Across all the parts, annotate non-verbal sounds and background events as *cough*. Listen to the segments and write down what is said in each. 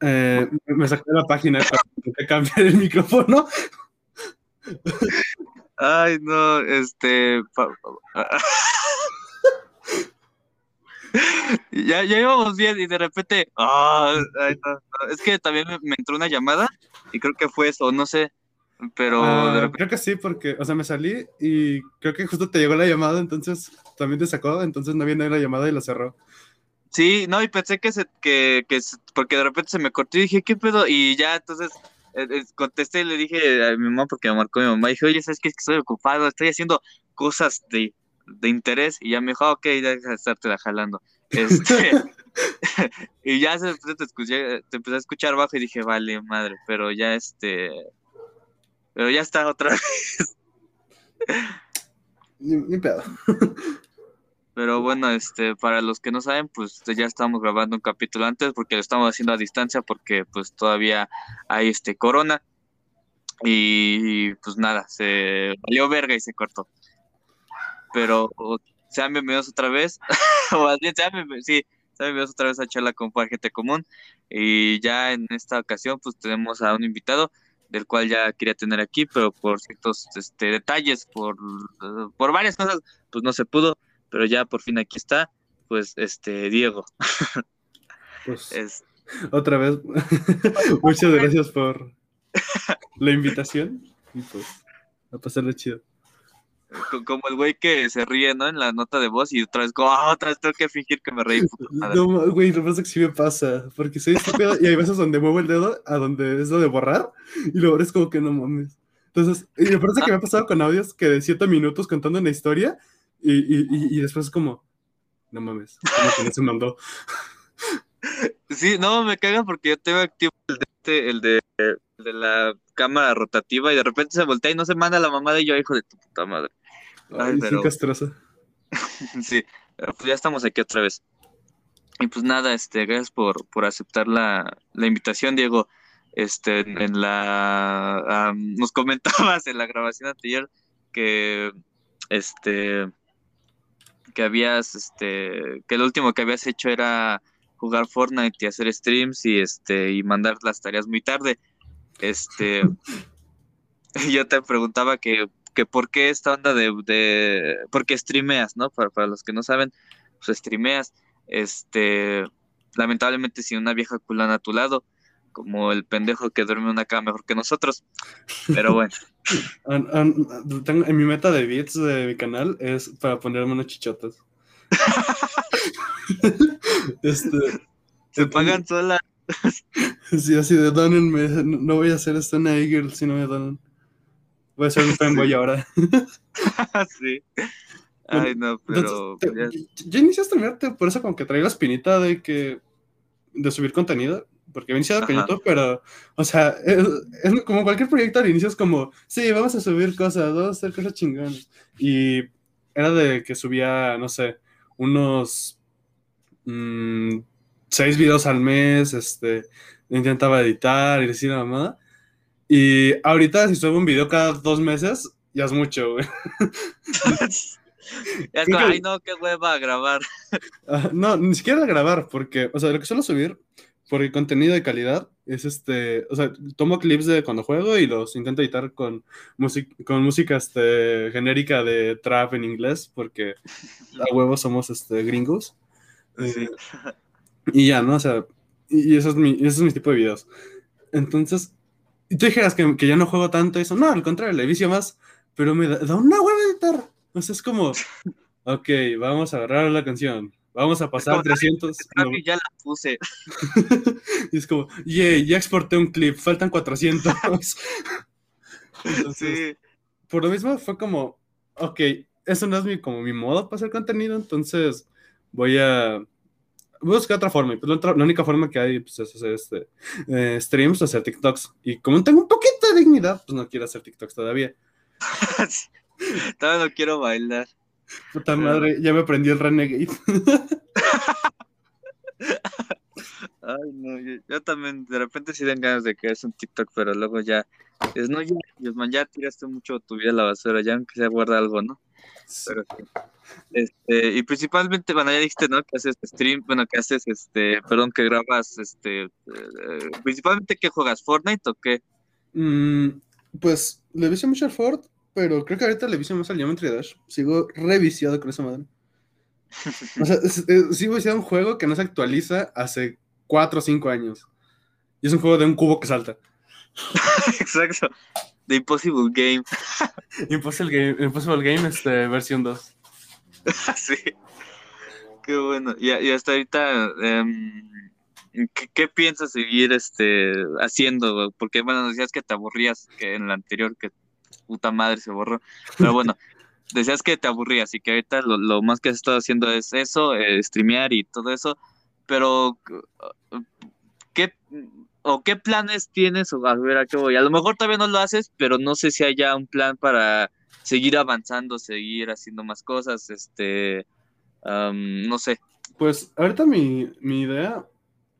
Eh, me sacó de la página para *laughs* cambiar el micrófono. Ay, no, este. *laughs* ya, ya íbamos bien y de repente. ah, ay, no, no. Es que también me, me entró una llamada y creo que fue eso, no sé. Pero Ah, de repente. creo que sí, porque, o sea, me salí y creo que justo te llegó la llamada, entonces también te sacó, entonces no viene la llamada y la cerró. Sí, no, y pensé que se. Que, que porque de repente se me cortó y dije, ¿qué pedo? Y ya entonces. eh, eh, contesté y le dije a mi mamá porque me marcó mi mamá y dije, oye, ¿sabes qué? Es que estoy ocupado, estoy haciendo cosas de, de interés y ya me dijo, "Ah, ok, ya deja de estarte jalando. Este, *laughs* *laughs* y ya se, te, escuché, te empecé a escuchar bajo y dije, vale, madre, pero ya este, pero ya está otra *laughs* vez. Ni, ni pedo. Pero bueno, este, para los que no saben, pues ya estamos grabando un capítulo antes porque lo estamos haciendo a distancia porque pues todavía hay este corona. Y pues nada, se valió verga y se cortó. Pero sean bienvenidos otra vez, *laughs* o más bien sean bienvenidos, otra vez a charla con gente común. Y ya en esta ocasión pues tenemos a un invitado del cual ya quería tener aquí, pero por ciertos este, detalles, por, por varias cosas, pues no se pudo pero ya por fin aquí está, pues este Diego. Pues, *laughs* Es, otra vez, *laughs* muchas gracias por la invitación y pues a pasarle chido. co- como el güey que se ríe, ¿no? En la nota de voz y otra vez, como, "Ah, otra vez tengo que fingir que me reí. puta *laughs* madre". No, güey, lo que pasa que sí me pasa, porque soy estúpido y hay veces donde muevo el dedo a donde es lo de borrar y luego es como que no mames. Entonces, y me parece que me ha pasado con audios que de 7 minutos contando una historia y, y, y, y después es como, no mames, como que no se mandó. Sí, no, me caga porque yo tengo activo el de, este- el de, el de la cámara rotativa y de repente se voltea y no se manda la mamada y yo, hijo de tu puta madre. Ay, Ay, *laughs* sí, pero- pues ya estamos aquí otra vez. Y pues nada, este, gracias por, por aceptar la, la invitación, Diego. Este, en, en la nos comentabas en la grabación anterior que este que habías este que lo último que habías hecho era jugar Fortnite y hacer streams y este y mandar las tareas muy tarde. Este *laughs* yo te preguntaba que, que por qué esta onda de, de por qué streameas, ¿no? Para, para los que no saben, pues streameas, este lamentablemente sin una vieja culana a tu lado, como el pendejo que duerme una cama mejor que nosotros. Pero bueno, *laughs* An- an- tengo- en mi meta de bits de mi canal es para ponerme unas chichotas. *laughs* este, se pagan solas. *laughs* Sí, así de donenme. No, no voy a hacer esto en Eagle si no me donan. Voy a hacer un fanboy ahora. sí. Ay, no, pero Entonces, te- ya- yo inicié a streamearte, por eso como que traía la espinita de que de subir contenido, porque había iniciado con Ajá. YouTube, pero, o sea, es, es como cualquier proyecto al inicio es como, sí, vamos a subir cosas, vamos a hacer cosas chingonas. Y era de que subía, no sé, unos mm, seis videos al mes, este, intentaba editar y decir la mamada. Y ahorita si subo un video cada dos meses, ya es mucho, güey. *laughs* ya que- ay, no, qué hueva a grabar. Ah, no, ni siquiera grabar, porque, o sea, lo que suelo subir por el contenido de calidad es este, o sea, tomo clips de cuando juego y los intento editar con, música con música este, genérica de trap en inglés, porque a huevo somos este, gringos. Sí. Eh, y ya, ¿no? O sea, y y eso es mi, ese es mi tipo de videos. Entonces, y tú dijeras que, que ya no juego tanto eso, no, al contrario, le vicio más, pero me da, da una hueva editar. O sea, es como, ok, vamos a agarrar la canción, vamos a pasar como, 300. no, Travi, ya la puse. *laughs* *laughs* y es como, yay, ya exporté un clip, faltan 400. *laughs* Entonces, Sí. por lo mismo fue como, ok, eso no es mi, como mi modo para hacer contenido, entonces voy a, voy a buscar otra forma. Y pues la, otra- la única forma que hay pues, es hacer este, eh, streams hacer TikToks. Y como tengo un poquito de dignidad, pues no quiero hacer TikToks todavía. Todavía no quiero bailar. Puta madre, ya me aprendí el Renegade. *laughs* Ay, no, yo, yo también de repente sí dan ganas de que es un TikTok, pero luego ya es no, ya, man, ya tiraste mucho tu vida a la basura, ya aunque sea guarda algo, ¿no? Pero sí. Este, y principalmente, bueno, ya dijiste, ¿no? Que haces stream, bueno, que haces, este, perdón, que grabas, este, eh, principalmente, ¿qué juegas? ¿Fortnite o qué? Mm, pues le vicio mucho al Ford, pero creo que ahorita le vicio más al Geometry Dash. Sigo reviciado con esa madre. O sea, sigo viciado un juego que no se actualiza hace 4 o 5 años. Y es un juego de un cubo que salta. *laughs* Exacto. The Impossible Game. *laughs* Impossible Game, Impossible Game este, versión 2. *laughs* sí. Qué bueno. Y, y hasta ahorita, em, ¿qué, qué piensas seguir este, haciendo? Porque, bueno, decías que te aburrías que en la anterior, que puta madre se borró. Pero bueno, *laughs* decías que te aburrías y que ahorita lo, lo más que has estado haciendo es eso, eh, streamear y todo eso. Pero, ¿qué, o qué planes tienes? O a ver, ¿a qué voy? A lo mejor todavía no lo haces, pero no sé si haya un plan para seguir avanzando, seguir haciendo más cosas, este, no sé. Pues ahorita mi, mi idea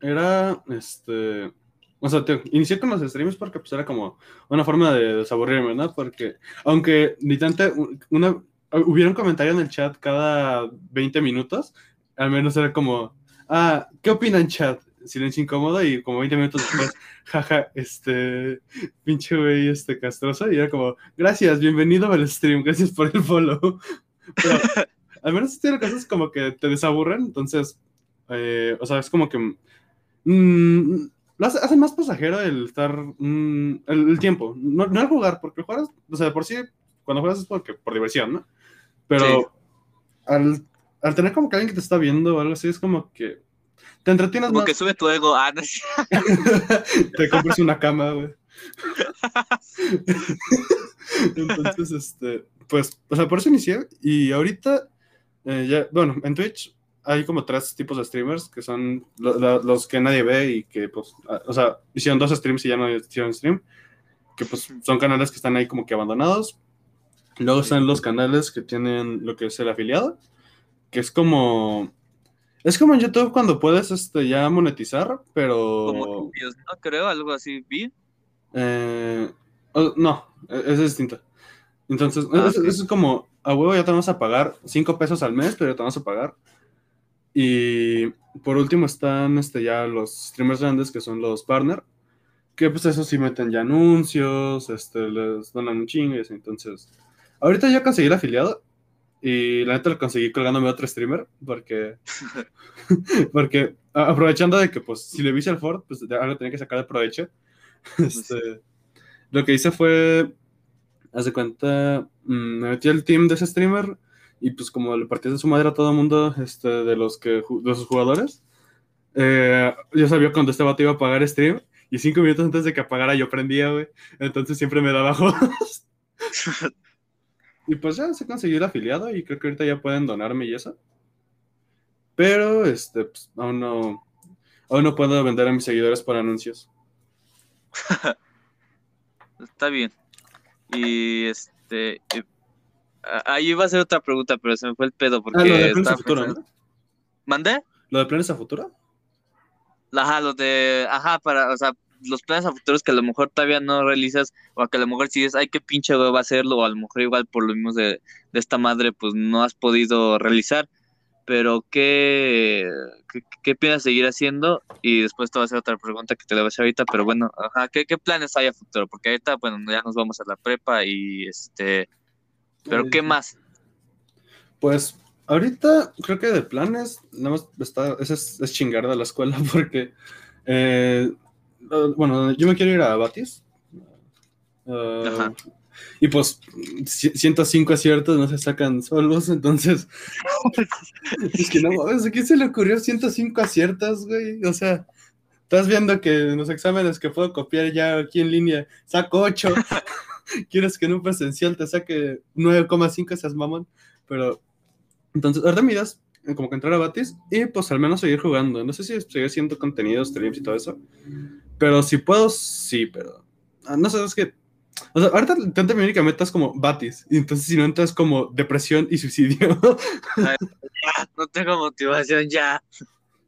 era, este, o sea, te, inicié con los streams porque pues era como una forma de desaburrirme, ¿no? Porque aunque literalmente una, hubiera un comentario en el chat cada 20 minutos, al menos era como, ah, ¿qué opinan chat? Silencio incómodo y como 20 minutos después, *laughs* jaja, este, pinche güey, este, castroso, y era como, gracias, bienvenido al stream, gracias por el follow. *laughs* Pero al menos tiene cosas como que te desaburren, entonces, eh, o sea, es como que mm, lo hace, hace más pasajero el estar, mm, el, el tiempo, no, no el jugar, porque jugar, es- o sea, por sí, cuando juegas es porque, por diversión, ¿no? Pero Sí. al, al tener como que alguien que te está viendo o algo así, es como que te entretienes Como más, que sube tu ego. Ah, no *laughs* te compras una cama, güey. *laughs* Entonces, este, pues, o sea, por eso inicié. Y ahorita, eh, ya, bueno, en Twitch hay como tres tipos de streamers que son lo- lo- los que nadie ve y que, pues, a- o sea, hicieron dos streams y ya no hicieron stream. Que, pues, son canales que están ahí como que abandonados. Luego están los canales que tienen lo que es el afiliado, que es como. Es como en YouTube cuando puedes este, ya monetizar, pero. como Dios, no creo, algo así. Vi. Eh, oh, no, e- es distinto. Entonces, Ah, es, ok. es como, a huevo ya te vamos a pagar 5 pesos al mes, pero ya te vamos a pagar. Y por último están este, ya los streamers grandes, que son los partner, que pues eso sí meten ya anuncios, este, les donan un chingo y así. Entonces, ahorita ya conseguí el afiliado y la neta lo conseguí colgándome a otro streamer, porque, *laughs* porque aprovechando de que pues si le vise al Ford, pues algo tenía que sacar de provecho. *laughs* Este, lo que hice fue, haz de cuenta, mm, me metí al team de ese streamer y pues como le partí de su madre a todo el mundo este, de los que de sus jugadores, eh, yo sabía cuando este vato iba a pagar stream y cinco minutos antes de que apagara yo prendía, güey. Entonces siempre me daba host. *laughs* y pues ya se consiguió el afiliado y creo que ahorita ya pueden donarme y eso. Pero este, pues, aún no, aún no puedo vender a mis seguidores por anuncios. *laughs* Está bien. Y este. A- Ahí iba a hacer otra pregunta, pero se me fue el pedo porque Ah, lo de planes a futuro, ¿no? ¿Mandé? ¿Lo de planes a futuro? Ajá, los de. Ajá, para. O sea, los planes a futuros que a lo mejor todavía no realizas, o que a lo mejor si dices, ay, qué pinche huevo va a hacerlo, o a lo mejor igual por lo mismo de, de esta madre, pues no has podido realizar. Pero, ¿qué, qué, qué piensas seguir haciendo? Y después te voy a hacer otra pregunta que te la voy a hacer ahorita, pero bueno, ajá, ¿qué, qué planes hay a futuro? Porque ahorita, bueno, ya nos vamos a la prepa y este. Pero, ¿qué más? Pues ahorita creo que de planes, nada más está, es, es, chingar de la escuela *laughs* porque, eh, bueno, yo me quiero ir a Batis. eh, Ajá. y pues ci- 105 aciertos no se sacan solos, entonces *laughs* es que no mames, ¿a quién se le ocurrió 105 aciertos, güey? O sea, estás viendo que en los exámenes que puedo copiar ya aquí en línea saco 8. *laughs* Quieres que en un presencial te saque 9,5 seas mamón, pero entonces ahorita miras eh, como que entrar a Batis y pues al menos seguir jugando. No sé si seguir haciendo contenidos, streams y todo eso, pero si puedo, sí, pero ah, no sé, es que o sea, ahorita tanta mi única meta es como Batis, y entonces si no entras como depresión y suicidio. Ya, *laughs* no tengo motivación ya.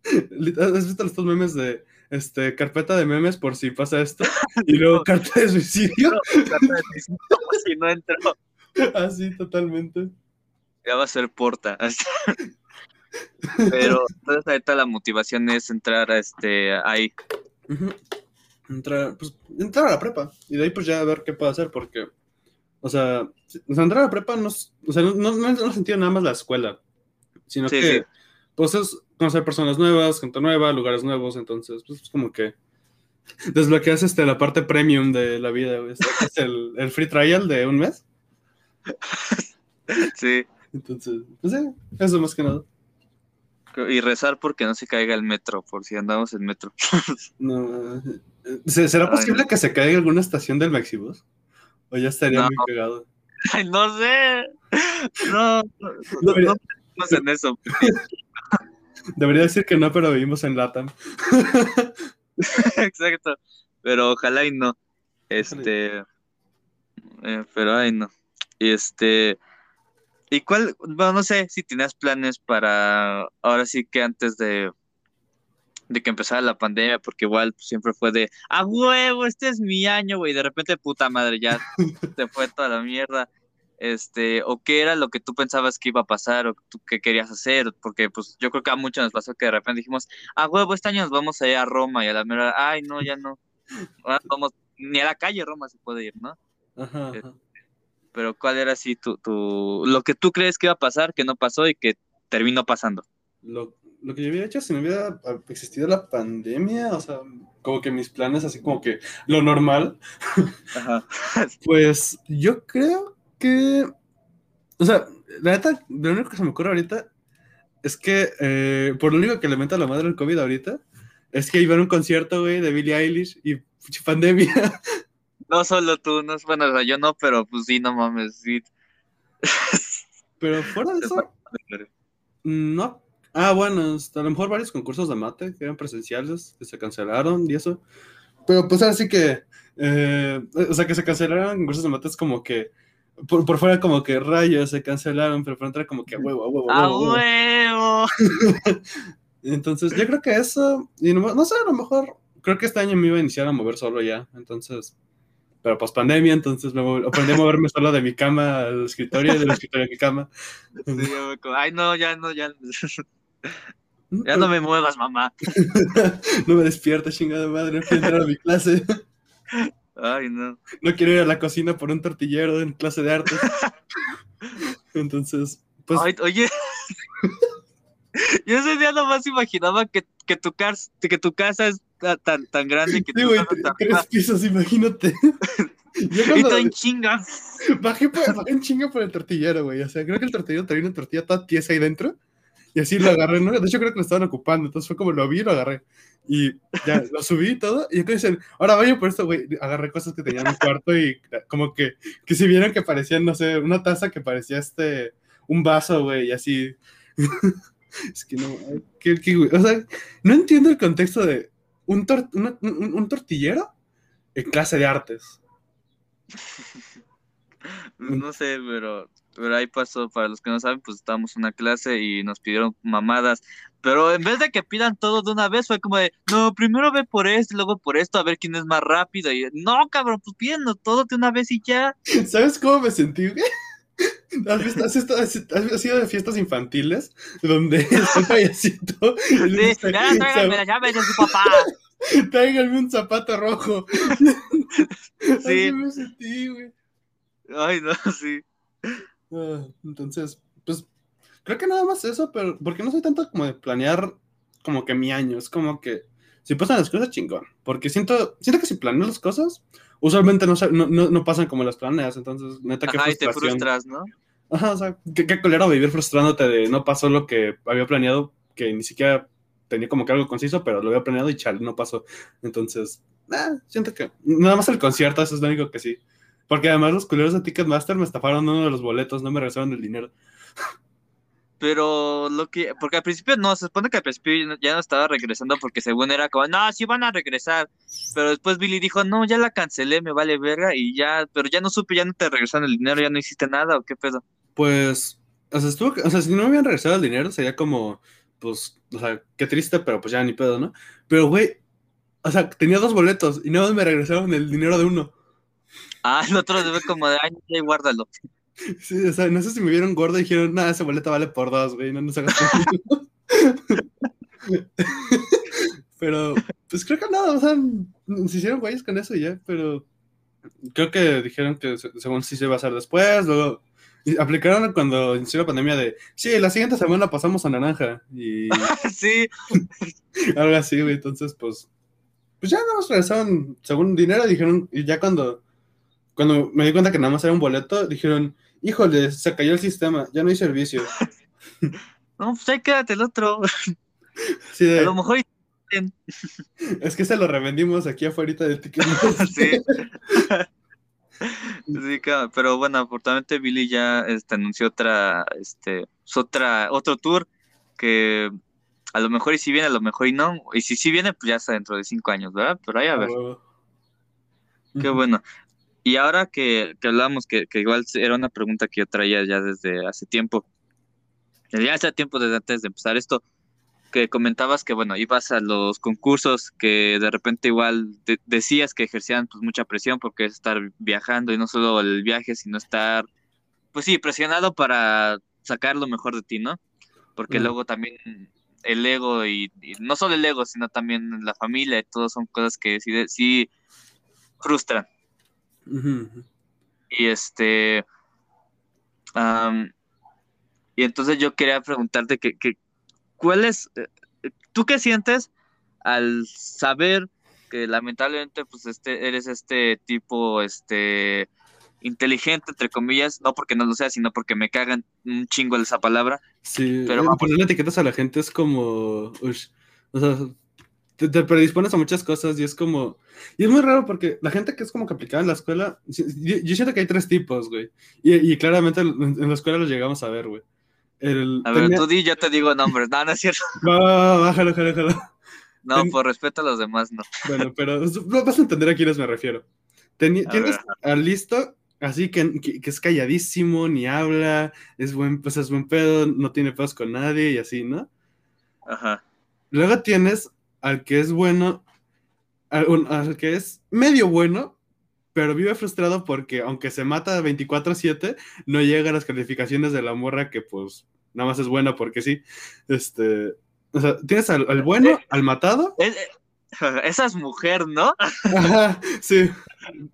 *laughs* ¿Has visto estos memes de este, carpeta de memes por si pasa esto? *laughs* Y luego carta de suicidio. *laughs* si no entro. *laughs* Así, totalmente. Ya va a ser porta. Pero entonces ahorita la motivación es entrar a este ahí. Entrar, pues, entrar a la prepa y de ahí pues ya a ver qué puedo hacer porque, o sea, o sea, entrar a la prepa no, o sea, no, no, no, no sentido nada más la escuela, sino Sí, que sí. Pues es conocer personas nuevas, gente nueva, lugares nuevos, entonces pues es como que desbloqueas este, la parte premium de la vida, güey. Es el, el free trial de un mes, *laughs* Sí. entonces, pues sí, eso más que nada. Y rezar porque no se caiga el metro, por si andamos en metro. *laughs* No, eh, ¿se- ¿Será Ay, posible no. que se caiga alguna estación del Maxibus? O ya estaría No. muy cagado. Ay, no sé. No, no, no, no pensemos en eso. *laughs* Debería decir que no, pero vivimos en Latam. *laughs* Exacto. Pero ojalá y no. Este. eh, pero ay no. Y este. ¿Y cuál? Bueno, no sé si tenías planes para. Ahora sí que antes de. De que empezara la pandemia, porque igual pues, siempre fue de. ¡A huevo! Este es mi año, güey. De repente, puta madre, ya *laughs* se fue toda la mierda. Este, o qué era lo que tú pensabas que iba a pasar, o tú qué querías hacer, porque pues yo creo que a muchos nos pasó que de repente dijimos, a huevo, este año nos vamos a ir a Roma y a la mera, ay, no, ya no. Ahora vamos, ni a la calle Roma se puede ir, ¿no? Ajá, ajá. Pero ¿cuál era así tu, tu, lo que tú crees que iba a pasar, que no pasó y que terminó pasando? Lo, lo que yo hubiera hecho si no hubiera existido la pandemia, o sea, como que mis planes, así como que lo normal, Ajá. *laughs* pues yo creo que, o sea, la neta, lo único que se me ocurre ahorita es que, eh, por lo único que le meta la madre el COVID ahorita, es que iba a un concierto, güey, de Billie Eilish y pandemia. *laughs* No solo tú, no es bueno, o sea, yo no, pero pues sí, no mames, sí. Pero fuera de eso, no. Ah, bueno, hasta a lo mejor varios concursos de mate que eran presenciales, que se cancelaron y eso. Pero pues así que, eh, o sea, que se cancelaron concursos de mate es como que, por, por fuera como que rayos se cancelaron, pero por dentro como que a huevo, a huevo, a ¡A huevo, a huevo. *laughs* Entonces yo creo que eso, y no, no sé, a lo mejor, creo que este año me iba a iniciar a mover solo ya, entonces, pero pues pandemia, entonces me aprendí a moverme solo de mi cama al escritorio y del escritorio a mi cama. Sí, Ay, no, ya no, ya. *laughs* Ya no me muevas, mamá. *laughs* no me despierta, chingada madre, no quiero entrar a mi clase. Ay, no. No quiero ir a la cocina por un tortillero en clase de artes. *laughs* Entonces, pues, Ay, oye. *laughs* Yo ese día nomás imaginaba que, que, tu, cas- que tu casa es ta- tan, tan grande que sí, güey, tan- tres pisos, imagínate. *laughs* Yo y tan chingas. bajé, por- bajé en chinga por el tortillero, güey. O sea, creo que el tortillero traía una tortilla toda tiesa ahí dentro. Y así lo agarré, ¿no? De hecho, creo que lo estaban ocupando. Entonces fue como lo vi y lo agarré. Y ya lo subí y todo. Y acá dicen, ahora vaya por esto, güey. Agarré cosas que tenía en mi cuarto y como que, que si vieran que parecían, no sé, una taza que parecía este, un vaso, güey, y así. *laughs* es que no, qué güey. O sea, no entiendo el contexto de un, tor- un, un tortillero en clase de artes. *laughs* No sé, pero, pero ahí pasó. Para los que no saben, pues estábamos en una clase y nos pidieron mamadas. Pero en vez de que pidan todo de una vez, fue como de, no, primero ve por esto y luego por esto, a ver quién es más rápido. Y no, cabrón, pues pídenlo todo de una vez y ya. *laughs* ¿Sabes cómo me sentí, güey? *laughs* ¿Has, visto- has estado- has- has ido de fiestas infantiles donde *laughs* el payasito? Sí, ya tráiganme su papá. Tráiganme un zapato rojo. Sí. Así me sentí, güey. Ay, no, sí. Ah, entonces, pues, creo que nada más eso, pero porque no soy tanto como de planear como que mi año, es como que si pasan las cosas, chingón. Porque siento, siento que si planeo las cosas, usualmente no, no, no, no pasan como las planeas, entonces, neta, qué Ajá, y te frustras, ¿no? Ajá, o sea, qué, qué vivir frustrándote de no pasó lo que había planeado, que ni siquiera tenía como que algo conciso, pero lo había planeado y chale, no pasó. Entonces, ah, siento que nada más el concierto, eso es lo único que sí. Porque además los culeros de Ticketmaster me estafaron uno de los boletos, no me regresaron el dinero. Pero lo que, porque al principio no, se supone que al principio ya no estaba regresando porque según era como, no, sí van a regresar. Pero después Billy dijo, no, ya la cancelé, me vale verga y ya, pero ya no supe, ya no te regresaron el dinero, ya no hiciste nada o qué pedo. Pues, o sea, estuvo, o sea, si no me habían regresado el dinero, sería como, pues, o sea, qué triste, pero pues ya ni pedo, ¿no? Pero, güey, o sea, tenía dos boletos y nada más me regresaron el dinero de uno. Ah, el otro debe como de, ay, ya guárdalo. Sí, o sea, no sé si me vieron gordo y dijeron, nada, ese boleto vale por dos, güey, no nos hagas *laughs* Pero, pues creo que nada, o sea, se hicieron güeyes con eso y ya, pero creo que dijeron que según sí se va a hacer después, luego aplicaron cuando inició la pandemia de, sí, la siguiente semana pasamos a naranja y... *laughs* sí. *laughs* algo así, güey, entonces pues, pues ya no nos regresaron según dinero, dijeron, y ya cuando, cuando me di cuenta que nada más era un boleto, dijeron, híjole, se cayó el sistema, ya no hay servicio. *laughs* no, pues ahí quédate el otro. *laughs* Sí, A lo mejor *laughs* es que se lo revendimos aquí afuera del ticket. sí. sí, claro, pero bueno, afortunadamente Billy ya este, anunció otra, este, pues, otra, otro tour que a lo mejor y si viene, a lo mejor y no, y si sí viene, pues ya está dentro de cinco años, ¿verdad? Pero ahí a ver. Qué bueno. Y ahora que, que hablamos, que, que, igual era una pregunta que yo traía ya desde hace tiempo, ya hace tiempo desde antes de empezar esto, que comentabas que, bueno, ibas a los concursos que de repente igual decías que ejercían pues mucha presión porque es estar viajando y no solo el viaje, sino estar, pues sí, presionado para sacar lo mejor de ti, ¿no? Porque luego también el ego y, no solo el ego, sino también la familia y todo son cosas que sí, sí frustran. Y este... y entonces yo quería preguntarte que, que, ¿cuál es, eh, tú qué sientes al saber que lamentablemente pues este eres este tipo este inteligente entre comillas, no porque no lo sea, sino porque me cagan un chingo de esa palabra. Sí, pero ponerle etiquetas a la gente es como o sea, te, predispones a muchas cosas y es como y es muy raro porque la gente que es como que aplicada en la escuela, yo, siento que hay tres tipos, güey. Y, claramente en la escuela los llegamos a ver, güey a ver, tú di, yo te digo nombres. No, no es cierto. *laughs* No, bájalo, bájalo, bájalo. No, por respeto a los demás, no. Bueno, pero vas a entender a quiénes me refiero. tienes al listo, así que, que, es calladísimo, ni habla, es buen, pues es buen pedo, no tiene pedos con nadie y así, ¿no? Ajá. Luego tienes al que es bueno, al, al que es medio bueno, pero vive frustrado porque aunque se mata 24/7, no llega a las calificaciones de la morra que pues nada más es buena porque sí. Este, o sea, tienes al, bueno, al matado. Eh, *laughs* esa es mujer, ¿no? Ajá, sí.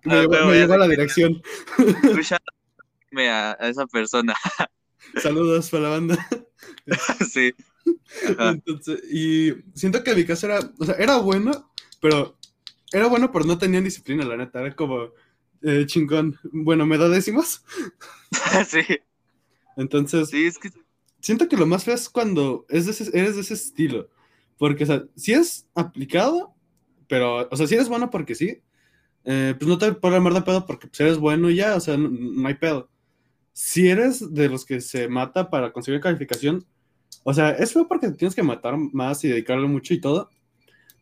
Me, llevó, a la dirección. Escúchame a, esa persona. *laughs* Saludos para la banda. *laughs* sí. Entonces, y siento que mi caso era, o sea, era bueno, pero era bueno, pero no tenía disciplina, la neta. Era como eh, chingón. Bueno, ¿me da décimos? *laughs* sí. Entonces, sí, es que... siento que lo más feo es cuando es de ese, eres de ese estilo. Porque, o sea, si es aplicado, pero, o sea, si eres bueno porque sí, eh, pues no te armar de pedo porque pues, eres bueno y ya, o sea, no, hay pedo. Si eres de los que se mata para conseguir calificación, o sea, es feo porque tienes que matar más y dedicarle mucho y todo,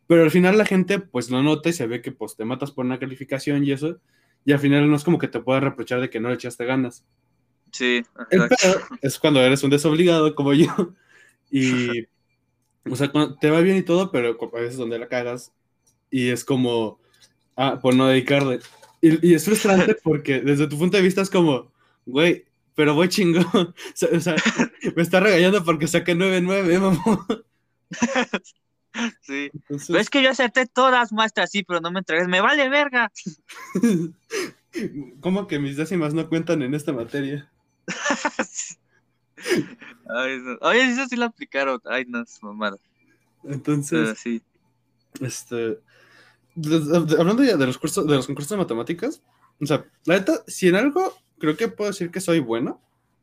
pero al final la gente pues lo nota y se ve que pues te matas por una calificación y eso, y al final no es como que te pueda reprochar de que no le echaste ganas. Sí. El es cuando eres un desobligado como yo *laughs* y, o sea, te va bien y todo, pero a veces donde la cagas y es como, ah, por no dedicarle. Y, y es frustrante *laughs* porque desde tu punto de vista es como, güey, pero voy chingo. *laughs* O sea, *laughs* me está regañando porque saqué 9-9, mamá. *laughs* Sí. es que yo acerté todas, maestra, sí, pero no me entregues. Me vale verga. ¿Cómo que mis décimas no cuentan en esta materia? Oye, eso sí lo aplicaron. Ay, no, es mamada. Entonces, sí. Este. hablando ya de los cursos, de los concursos de matemáticas, o sea, la neta, si en algo creo que puedo decir que soy bueno,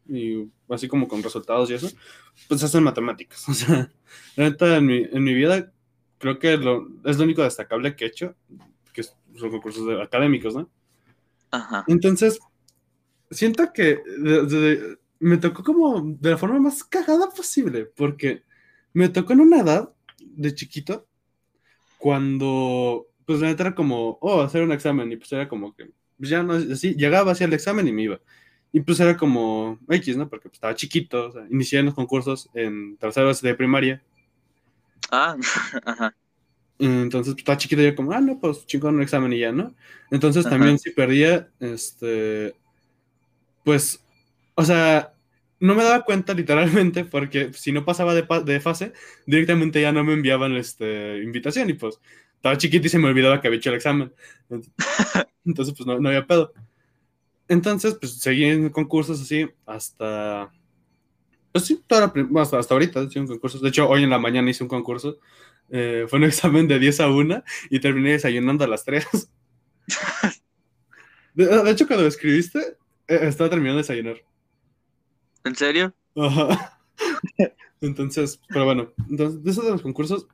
y así como con resultados y eso, pues hacen matemáticas. *laughs* O sea, la neta, en mi, en mi vida, creo que lo, es lo único destacable que he hecho, que son concursos académicos, ¿no? Ajá. Entonces, siento que me tocó como de la forma más cagada posible, porque me tocó en una edad de chiquito, cuando, pues la neta era como, oh, hacer un examen, y pues era como que, pues, ya no, así, llegaba hacia el examen y me iba. Y pues era como X, ¿no? Porque pues, estaba chiquito, o sea, inicié en los concursos en terceros de primaria. Ah, *laughs* ajá. Entonces, pues, estaba chiquito y yo como, ah, no, pues chingón un examen y ya, ¿no? Entonces también si perdía, este, pues o sea, no me daba cuenta literalmente porque si no pasaba de, fase, directamente ya no me enviaban este, invitación y pues estaba chiquito y se me olvidaba que había hecho el examen. *laughs* Entonces, pues no, no había pedo. Entonces, pues seguí en concursos así hasta... Pues sí, hasta, hasta ahorita hice un concurso. De hecho, hoy en la mañana hice un concurso. Eh, fue un *laughs* examen de 10 a 1 y terminé desayunando a las 3. *laughs* de, hecho, cuando lo escribiste, eh, estaba terminando de desayunar. ¿En serio? Ajá. *laughs* Entonces, pero bueno, entonces, de esos de los concursos,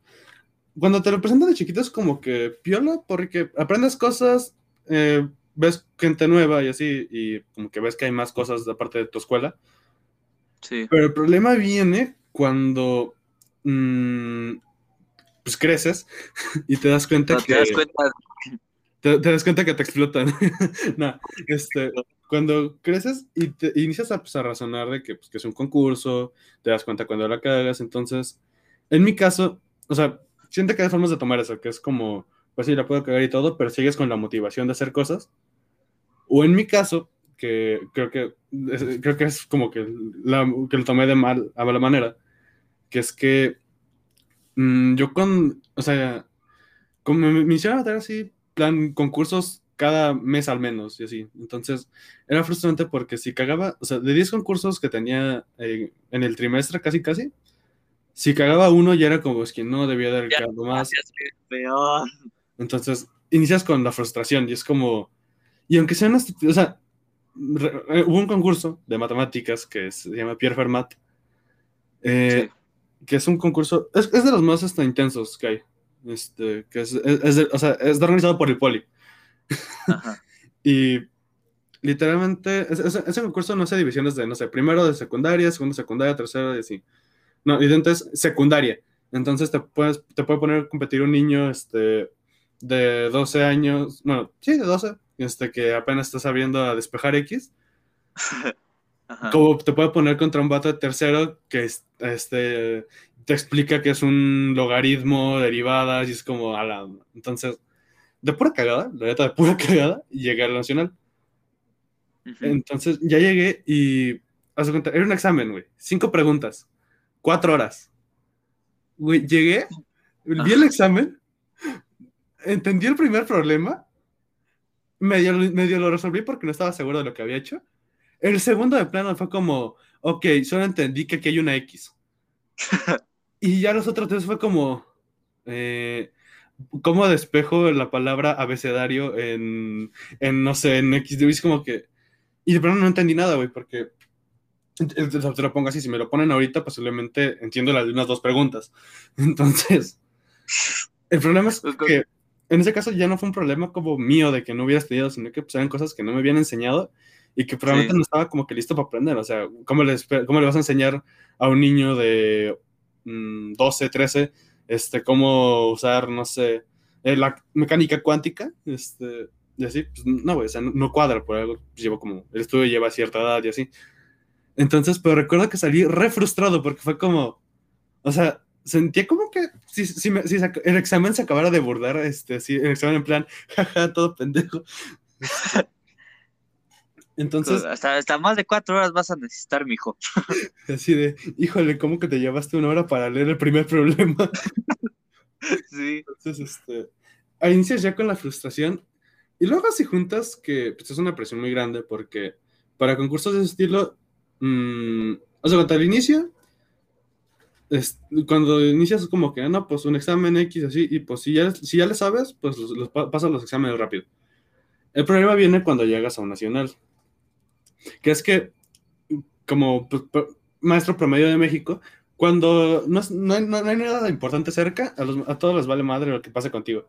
cuando te lo presentan de chiquito es como que piola, porque aprendes cosas, eh, ves gente nueva y así, y como que ves que hay más cosas aparte de tu escuela. Sí. Pero el problema viene cuando mm, pues creces *laughs* y te das cuenta que... Te das cuenta... Te, das cuenta que te explotan. *laughs* no, este, cuando creces y te inicias a, pues, a razonar de que, pues, que es un concurso, te das cuenta cuando la cagas, entonces, en mi caso, o sea, siento que hay formas de tomar eso, que es como, pues sí, la puedo cagar y todo, pero sigues con la motivación de hacer cosas. O en mi caso, que creo que, creo que es como que, la, que lo tomé de mal, a mala manera, que es que mm, yo con, o sea, como me, me hicieron hacer así, plan, concursos cada mes al menos y así. Entonces, era frustrante porque si cagaba, o sea, de 10 concursos que tenía eh, en el trimestre, casi, casi, si cagaba uno ya era como es que no debía haber cagado más. Entonces, inicias con la frustración y es como, y aunque sea una o sea, eh, hubo un concurso de matemáticas que se llama Pierre Fermat, eh, que es un concurso, es, de los más hasta intensos que hay, este, que es, o sea, es organizado por el Poli. *laughs* y literalmente, ese, concurso no hace divisiones de, no sé, primero de secundaria, segundo de secundaria, tercero y así. No, y entonces secundaria. Entonces te, puedes, te puede poner a competir un niño este, de 12 años, bueno, sí, de 12, este, que apenas está sabiendo a despejar X. *laughs* Como te puede poner contra un vato de tercero que este, te explica que es un logaritmo, derivadas, y es como, a la... Entonces, de pura cagada, la neta de pura *laughs* cagada, y llegué al nacional. Entonces, ya llegué y, haz cuenta, era un examen, güey, cinco preguntas, cuatro horas. Güey, llegué, vi el examen, entendí el primer problema medio, medio lo resolví porque no estaba seguro de lo que había hecho. El segundo de plano fue como, ok, solo entendí que aquí hay una X. *laughs* y ya los otros tres fue como, eh, ¿cómo despejo la palabra abecedario en, en no sé, en X? Es como que, y de plano no entendí nada, güey, porque te lo pongo así, si me lo ponen ahorita, posiblemente entiendo las unas dos preguntas. *laughs* Entonces, el problema es que en ese caso ya no fue un problema como mío de que no hubiera estudiado, sino que pues eran cosas que no me habían enseñado y que probablemente no estaba como que listo para aprender. O sea, ¿cómo, les, cómo le vas a enseñar a un niño de 12, mm, 13, este, cómo usar, no sé, eh, la mecánica cuántica? Este, y así, pues no, o sea, no, cuadra por algo. Pues, llevo como, el estudio lleva cierta edad y así. Entonces, pero recuerdo que salí re frustrado porque fue como, o sea, sentía como que si, si, el examen se acabara de bordar, este, si el examen en plan, *laughs* jaja, todo pendejo. *laughs* Entonces. Hasta, hasta, más de cuatro horas vas a necesitar, mijo. *laughs* Así de, híjole, ¿cómo que te llevaste una hora para leer el primer problema? sí. Entonces, este. Inicias ya con la frustración. Y luego, si juntas, que pues, es una presión muy grande, porque para concursos de ese estilo, mmm, o sea, al inicio, cuando inicias como que, no, pues un examen X así, y pues si ya, si ya le sabes, pues los, los, pasas los exámenes rápido. El problema viene cuando llegas a un nacional, que es que, como pues, maestro promedio de México, cuando no, no, no, hay, nada importante cerca, a, los, a, todos les vale madre lo que pase contigo.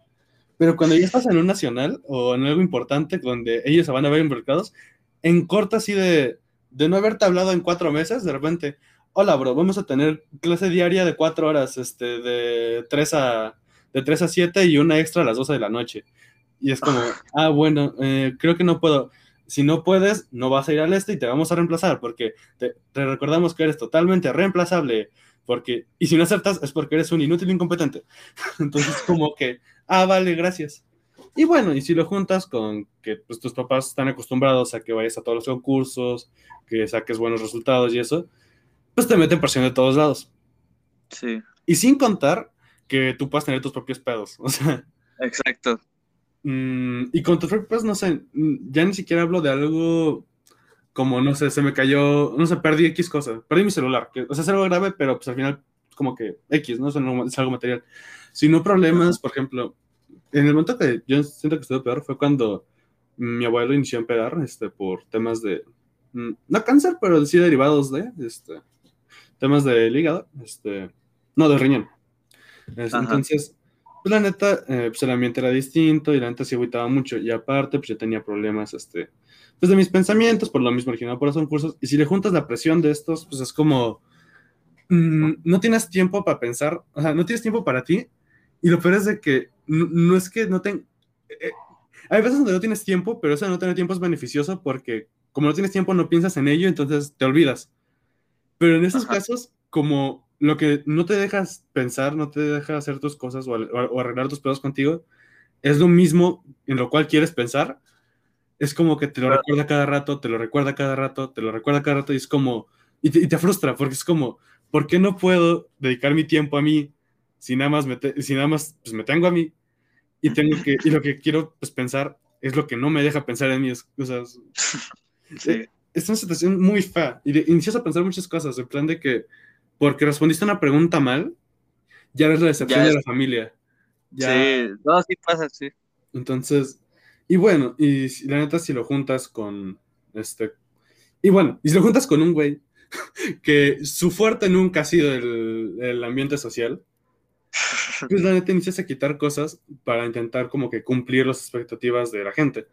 Pero cuando ya estás en un nacional o en algo importante donde ellos se van a ver involucrados, en corto así de, de no haberte hablado en cuatro meses, de repente, hola, bro, vamos a tener clase diaria de cuatro horas, este, de 3 a, de 3 a 7 y una extra a las 12 de la noche. Y es como, *laughs* ah, bueno, eh, creo que no puedo. Si no puedes, no vas a ir al este y te vamos a reemplazar, porque te, recordamos que eres totalmente reemplazable, porque, y si no aceptas es porque eres un inútil incompetente. *laughs* Entonces, como que, ah, vale, gracias. Y bueno, y si lo juntas con que pues, tus papás están acostumbrados a que vayas a todos los concursos, que saques buenos resultados y eso, pues te meten presión de todos lados. Sí. Y sin contar que tú puedas tener tus propios pedos, o sea. Exacto. Mm, y con tus propios pedos, no sé, mm, ya ni siquiera hablo de algo como, no sé, se me cayó, no sé, perdí X cosa, perdí mi celular, que, o sea, es algo grave, pero pues al final como que X, ¿no? Es algo, es algo material. Si no problemas, por ejemplo, en el momento que yo siento que estuvo peor fue cuando mi abuelo inició a empedar, este, por temas de, mm, no cáncer, pero sí derivados de, este, temas del hígado, este, no, del riñón. entonces, pues la neta, eh, pues el ambiente era distinto y la neta se agüitaba mucho. Y aparte, pues yo tenía problemas, este, pues de mis pensamientos, por lo mismo originado por los concursos. Y si le juntas la presión de estos, pues es como, mm, no tienes tiempo para pensar, o sea, no tienes tiempo para ti. Y lo peor es de que no, es que no tengas... Eh, eh, hay veces donde no tienes tiempo, pero eso de no tener tiempo es beneficioso porque como no tienes tiempo no piensas en ello, entonces te olvidas. Pero en esos casos, como lo que no te dejas pensar, no te deja hacer tus cosas o, arreglar tus pedos contigo, es lo mismo en lo cual quieres pensar. Es como que te lo recuerda cada rato, te lo recuerda cada rato, te lo recuerda cada rato y es como, y te, frustra porque es como, ¿por qué no puedo dedicar mi tiempo a mí si nada más me, si nada más pues, me tengo a mí y tengo que, y lo que quiero pues, pensar es lo que no me deja pensar en mis cosas. *laughs* Sí. Es una situación muy fea y inicias a pensar muchas cosas, en plan de que porque respondiste una pregunta mal, ya eres la decepción de la familia. Sí, no, sí pasa, sí. Entonces, y bueno, y la neta, si lo juntas con este. Y bueno, y si lo juntas con un güey *laughs* que su fuerte nunca ha sido el, ambiente social, *laughs* pues la neta inicias a quitar cosas para intentar como que cumplir las expectativas de la gente.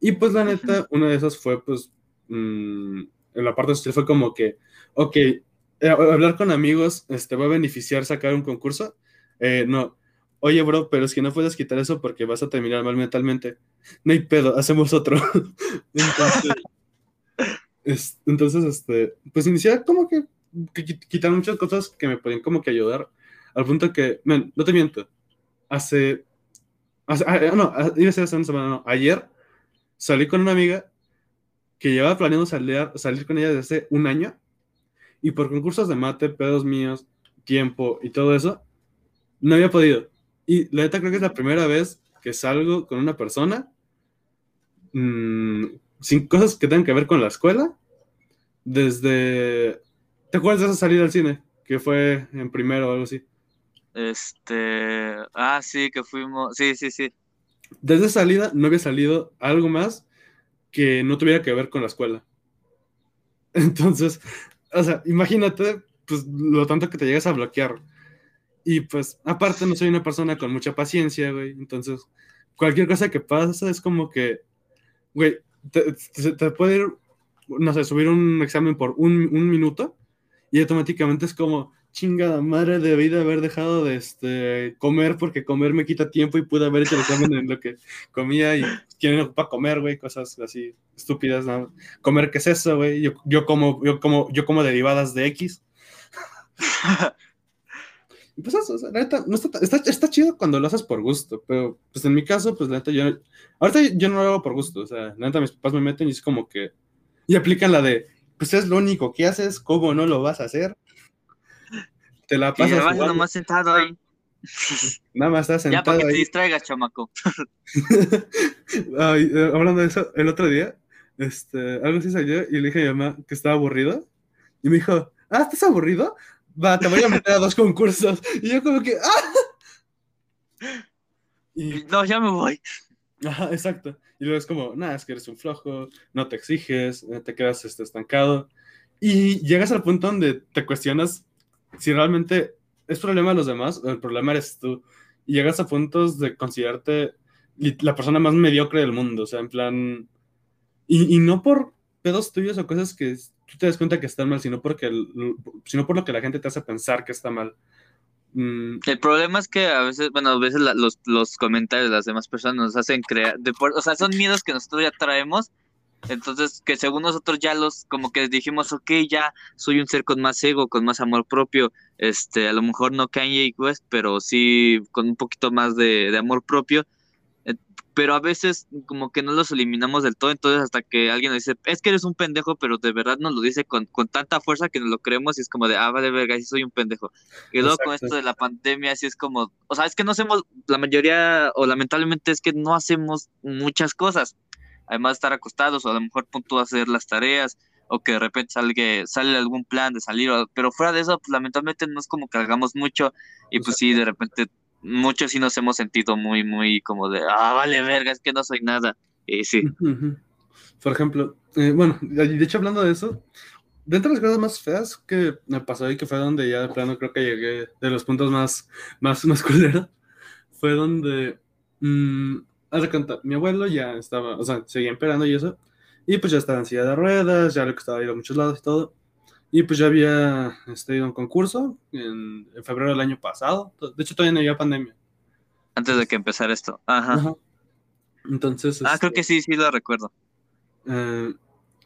Y pues la neta, una de esas fue pues, mm, en la parte social fue como que, ok, eh, hablar con amigos, este, ¿va a beneficiar sacar un concurso? Eh, no. Oye, bro, pero es que no puedes quitar eso porque vas a terminar mal mentalmente. No hay pedo, hacemos otro. *laughs* entonces, este, pues iniciar como que, quitar muchas cosas que me podían como que ayudar. Al punto que, no te miento, hace, hace ah, no, iba a ser hace una semana, no, ayer salí con una amiga que llevaba planeando salir, salir con ella desde hace un año y por concursos de mate, pedos míos, tiempo y todo eso, no había podido. Y la neta creo que es la primera vez que salgo con una persona mm, sin cosas que tengan que ver con la escuela. Desde... ¿Te acuerdas de esa salida al cine? Que fue en primero o algo así. Este... Ah, sí, que fuimos... Sí, sí, sí. Desde salida no había salido algo más que no tuviera que ver con la escuela. *laughs* Entonces, o sea, imagínate, pues, lo tanto que te llegas a bloquear. Y pues, aparte, no soy una persona con mucha paciencia, güey. Entonces, cualquier cosa que pasa es como que, güey, te, puede ir, no sé, subir un examen por un, un minuto y automáticamente es como, chingada madre, debí de haber dejado de este, comer porque comer me quita tiempo y pude haber hecho el examen en lo que comía y quieren ocupar comer, güey, cosas así estúpidas. ¿no? Comer, ¿qué es eso, güey? Yo, yo, como, yo, como, yo como derivadas de X. *laughs* pues eso, la neta, no está, está, está, chido cuando lo haces por gusto, pero pues en mi caso, pues la neta, yo, ahorita yo no lo hago por gusto, o sea, la neta mis papás me meten y es como que, y aplican la de, pues es lo único que haces, ¿cómo no lo vas a hacer? Te la pasas. Y nada más sentado ahí. *laughs* Nada más estás sentado. Ya para que te distraigas, chamaco. *laughs* Eh, hablando de eso, el otro día, este, algo así salió y le dije a mi mamá que estaba aburrido. Y me dijo, ah, ¿estás aburrido? Va, te voy a meter a dos concursos. *laughs* Y yo como que, ¡ah! Y... No, ya me voy. Ajá, exacto. Y luego es como, nada, es que eres un flojo, no te exiges, eh, te quedas este, estancado. Y llegas al punto donde te cuestionas si realmente es problema de los demás, el problema eres tú. Y llegas a puntos de considerarte la persona más mediocre del mundo, o sea, en plan... Y, no por pedos tuyos o cosas que tú te das cuenta que están mal, sino, porque sino por lo que la gente te hace pensar que está mal. Mm. El problema es que a veces, bueno, a veces los, los, comentarios de las demás personas nos hacen crear, o sea, son miedos que nosotros ya traemos entonces, que según nosotros ya los, como que dijimos, ok, ya soy un ser con más ego, con más amor propio, este, a lo mejor no Kanye West, pero sí con un poquito más de, amor propio. Eh, pero a veces como que no los eliminamos del todo, entonces hasta que alguien nos dice, es que eres un pendejo, pero de verdad nos lo dice con, con tanta fuerza que nos lo creemos y es como de, ah, vale, verga, sí soy un pendejo. Y luego con esto de la pandemia, así es como, o sea, es que no hacemos, la mayoría, o lamentablemente es que no hacemos muchas cosas, además de estar acostados, o a lo mejor punto hacer las tareas, o que de repente salga, sale algún plan de salir, pero fuera de eso, pues lamentablemente no es como que hagamos mucho, y pues sí, de repente muchos sí nos hemos sentido muy, muy como de, ah, vale, verga, es que no soy nada. Y sí. Por ejemplo, eh, bueno, de hecho hablando de eso, dentro de las cosas más feas que me pasó y que fue donde ya de plano creo que llegué de los puntos más, más, más culeros, fue donde, mmm, haz de cuenta, mi abuelo ya estaba, o sea, seguía esperando y eso, y pues ya estaba en silla de ruedas, ya lo que estaba ido a muchos lados y todo. Y pues ya había este, ido a un concurso en, febrero del año pasado. De hecho, todavía no había pandemia. Antes de que empezara esto. Ajá. Entonces. Ah, creo que sí, sí lo recuerdo. Eh,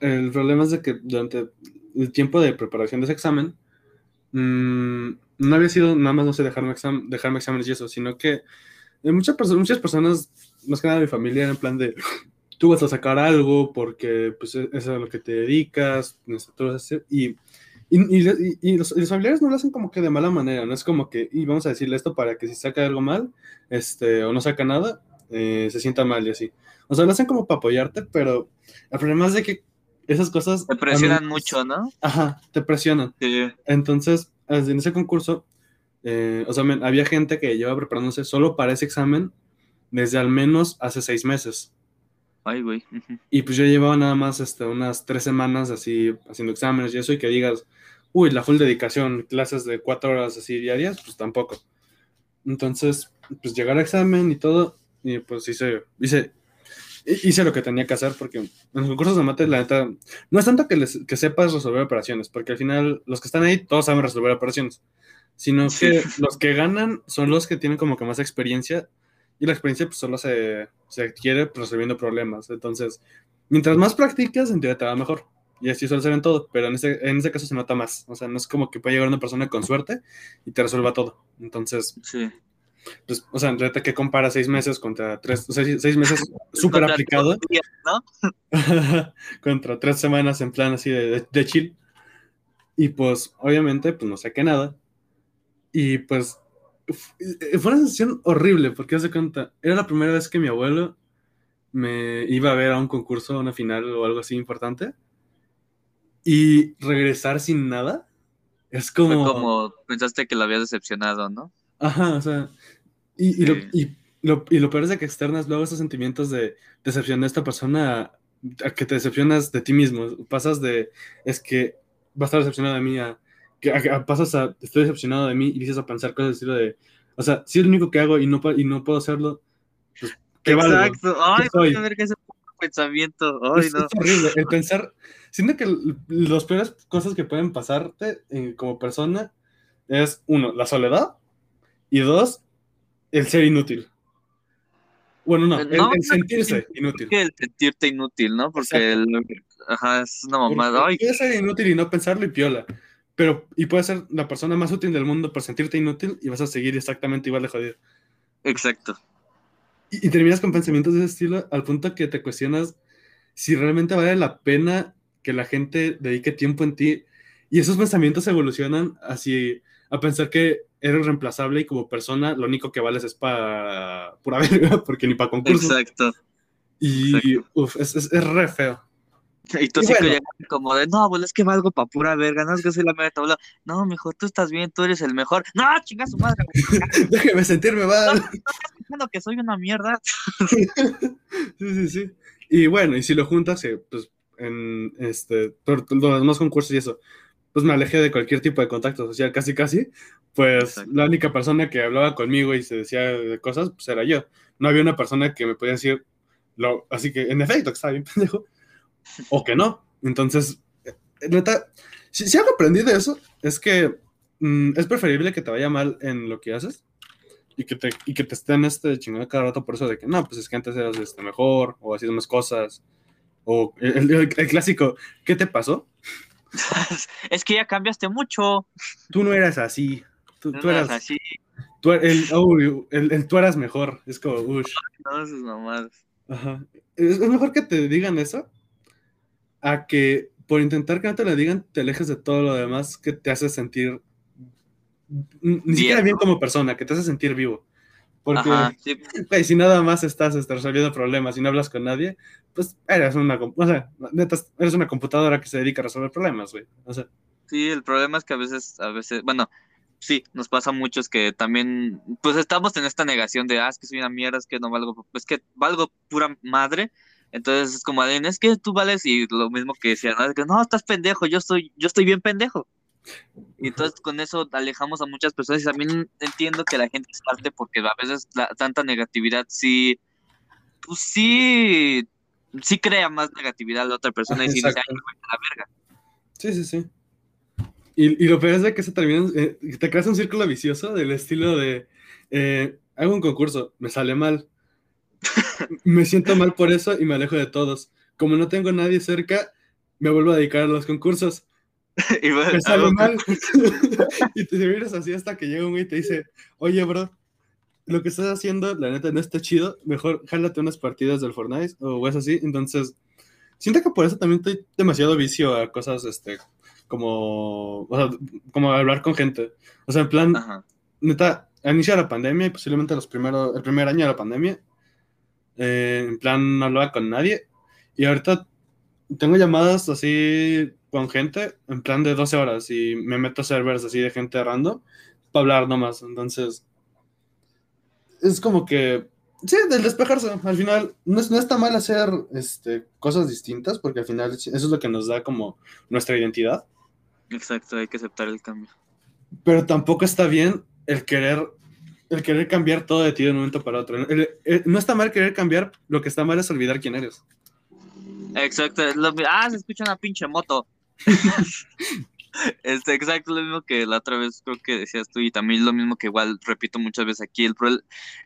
el problema es de que durante el tiempo de preparación de ese examen, mm, no había sido nada más, no sé, dejarme, dejarme exámenes y eso, sino que muchas, personas, muchas personas, más que nada mi familia, en plan de *laughs* tú vas a sacar algo porque pues, eso es a lo que te dedicas, y y, y, los, familiares no lo hacen como que de mala manera, no es como que, y vamos a decirle esto para que si saca algo mal, este, o no saca nada, eh, se sienta mal y así. O sea, lo hacen como para apoyarte, pero el problema es de que esas cosas... Te presionan mucho, ¿no? Ajá, te presionan. Sí. Entonces, en ese concurso, eh, o sea, había gente que lleva preparándose solo para ese examen desde al menos hace seis meses. Ay, güey. Y pues yo llevaba nada más este, unas tres semanas así haciendo exámenes y eso, y que digas, uy, la full dedicación, clases de cuatro horas así diarias, pues tampoco. Entonces, pues llegar al examen y todo, y pues hice, hice, hice lo que tenía que hacer, porque en los concursos de mate, la neta, no es tanto que, les, que sepas resolver operaciones, porque al final los que están ahí todos saben resolver operaciones, sino que los que ganan son los que tienen como que más experiencia, y la experiencia pues solo se, se adquiere resolviendo problemas. Entonces, mientras más practicas, en teoría te va mejor. Y así suele ser en todo, pero en ese, en ese caso se nota más. O sea, no es como que puede llegar una persona con suerte y te resuelva todo. Entonces, sí. pues, o sea, en realidad que compara seis meses contra tres, o sea, seis meses *laughs* súper aplicado. ¿no? *laughs* contra tres semanas en plan así de, de, chill. Y pues, obviamente, pues no saqué nada. Y pues, fue una sensación horrible, porque hace cuenta, era la primera vez que mi abuelo me iba a ver a un concurso, a una final o algo así importante y regresar sin nada es como... Fue como pensaste que lo habías decepcionado, ¿no? Ajá, o sea, y, y, lo, y, lo, y, lo, peor es de que externas luego esos sentimientos de decepción de esta persona a, que te decepcionas de ti mismo. Pasas de, es que va a estar decepcionado de mí, a, que pasas a, estoy decepcionado de mí y dices a pensar cosas estilo de, o sea, si es lo único que hago y no, y no puedo hacerlo, pues, ¿qué Exacto. Ay, ¿Qué a ver qué ese pensamiento. Ay, es, no. es horrible. El pensar, siento que las peores cosas que pueden pasarte eh, como persona es, uno, la soledad, y dos, el ser inútil. Bueno, no, el, sentirse inútil. El sentirte inútil, ¿no? Porque el, ajá, es una mamada. Puede ser inútil y no pensarlo y piola. Pero, y puede ser la persona más útil del mundo por sentirte inútil y vas a seguir exactamente igual de jodido. Exacto. Y, y, terminas con pensamientos de ese estilo al punto que te cuestionas si realmente vale la pena que la gente dedique tiempo en ti. Y esos pensamientos evolucionan así a pensar que eres reemplazable y como persona lo único que vales es para pura *laughs* verga, porque ni para concursos. Exacto. Y Uf, es, es, es, re feo. Y tú sí bueno. como de, no, abuelo, es que valgo para pura verga, no es que soy la mera tabla. No, mijo, tú estás bien, tú eres el mejor. No, chinga su madre. *laughs* Déjeme sentirme mal. No, no, que soy una mierda. *laughs* sí, sí, sí. Y bueno, y si lo juntas, eh, pues en este, todos los demás concursos y eso, pues me alejé de cualquier tipo de contacto social, casi, casi. Pues Exacto. la única persona que hablaba conmigo y se decía de cosas, pues era yo. No había una persona que me podía decir, lo, así que en efecto, que estaba bien *laughs* pendejo, o que no. Entonces, neta, si, si algo aprendí de eso, es que mm, es preferible que te vaya mal en lo que haces y que te, y que te estén este, chingando cada rato por eso de que no, pues es que antes eras este, mejor o hacías más cosas. O el, el, el, clásico, ¿qué te pasó? *laughs* es que ya cambiaste mucho. Tú no eras así. Tú, no tú eras así. tú, el, oh, el, el tú eras mejor. Es como, ush. No, mamadas. Ajá. Es, es mejor que te digan eso a que por intentar que no te lo digan, te alejes de todo lo demás que te hace sentir ni siquiera bien como persona, que te hace sentir vivo. Porque Ajá, sí. güey, si nada más estás este, resolviendo problemas y no hablas con nadie, pues eres una, o sea, neta, eres una computadora que se dedica a resolver problemas, güey. O sea, Sí, el problema es que a veces, a veces, bueno, sí, nos pasa a muchos que también, pues estamos en esta negación de, ah, es que soy una mierda, es que no valgo, es que valgo pura madre. Entonces es como, alguien, es que tú vales, y lo mismo que decían, ¿no? Es que, no, estás pendejo, yo estoy, yo estoy bien pendejo. Y entonces con eso alejamos a muchas personas y también entiendo que la gente es parte porque a veces la, tanta negatividad sí, pues sí, sí crea más negatividad a la otra persona y sí dice, ay, me voy a la verga. sí, sí, sí. Y, y lo peor es de que se termina, eh, te creas un círculo vicioso del estilo de, eh, hago un concurso, me sale mal, *laughs* me siento mal por eso y me alejo de todos. Como no tengo a nadie cerca, me vuelvo a dedicar a los concursos. *laughs* Y me sale mal. *laughs* y te vienes así hasta que llega un güey y te dice, oye, bro, lo que estás haciendo, la neta, no está chido. Mejor jálate unas partidas del Fortnite o es así. Entonces, siento que por eso también estoy demasiado vicio a cosas, este, como, o sea, como hablar con gente. O sea, en plan, Ajá. neta, al inicio de la pandemia y posiblemente los primeros, el primer año de la pandemia, eh, en plan, no hablaba con nadie. Y ahorita tengo llamadas así con gente, en plan de 12 horas, y me meto a servers así de gente random para hablar nomás. Entonces, es como que, sí, del despejarse. Al final, no, es- no está mal hacer este, cosas distintas, porque al final eso es lo que nos da como nuestra identidad. Exacto, hay que aceptar el cambio. pero tampoco está bien el querer el querer cambiar todo de ti de un momento para otro. El- el- no está mal querer cambiar, lo que está mal es olvidar quién eres. Exacto, ah, se escucha una pinche moto. *laughs* Este, exacto, lo mismo que la otra vez creo que decías tú y también lo mismo que igual repito muchas veces aquí. El, pro-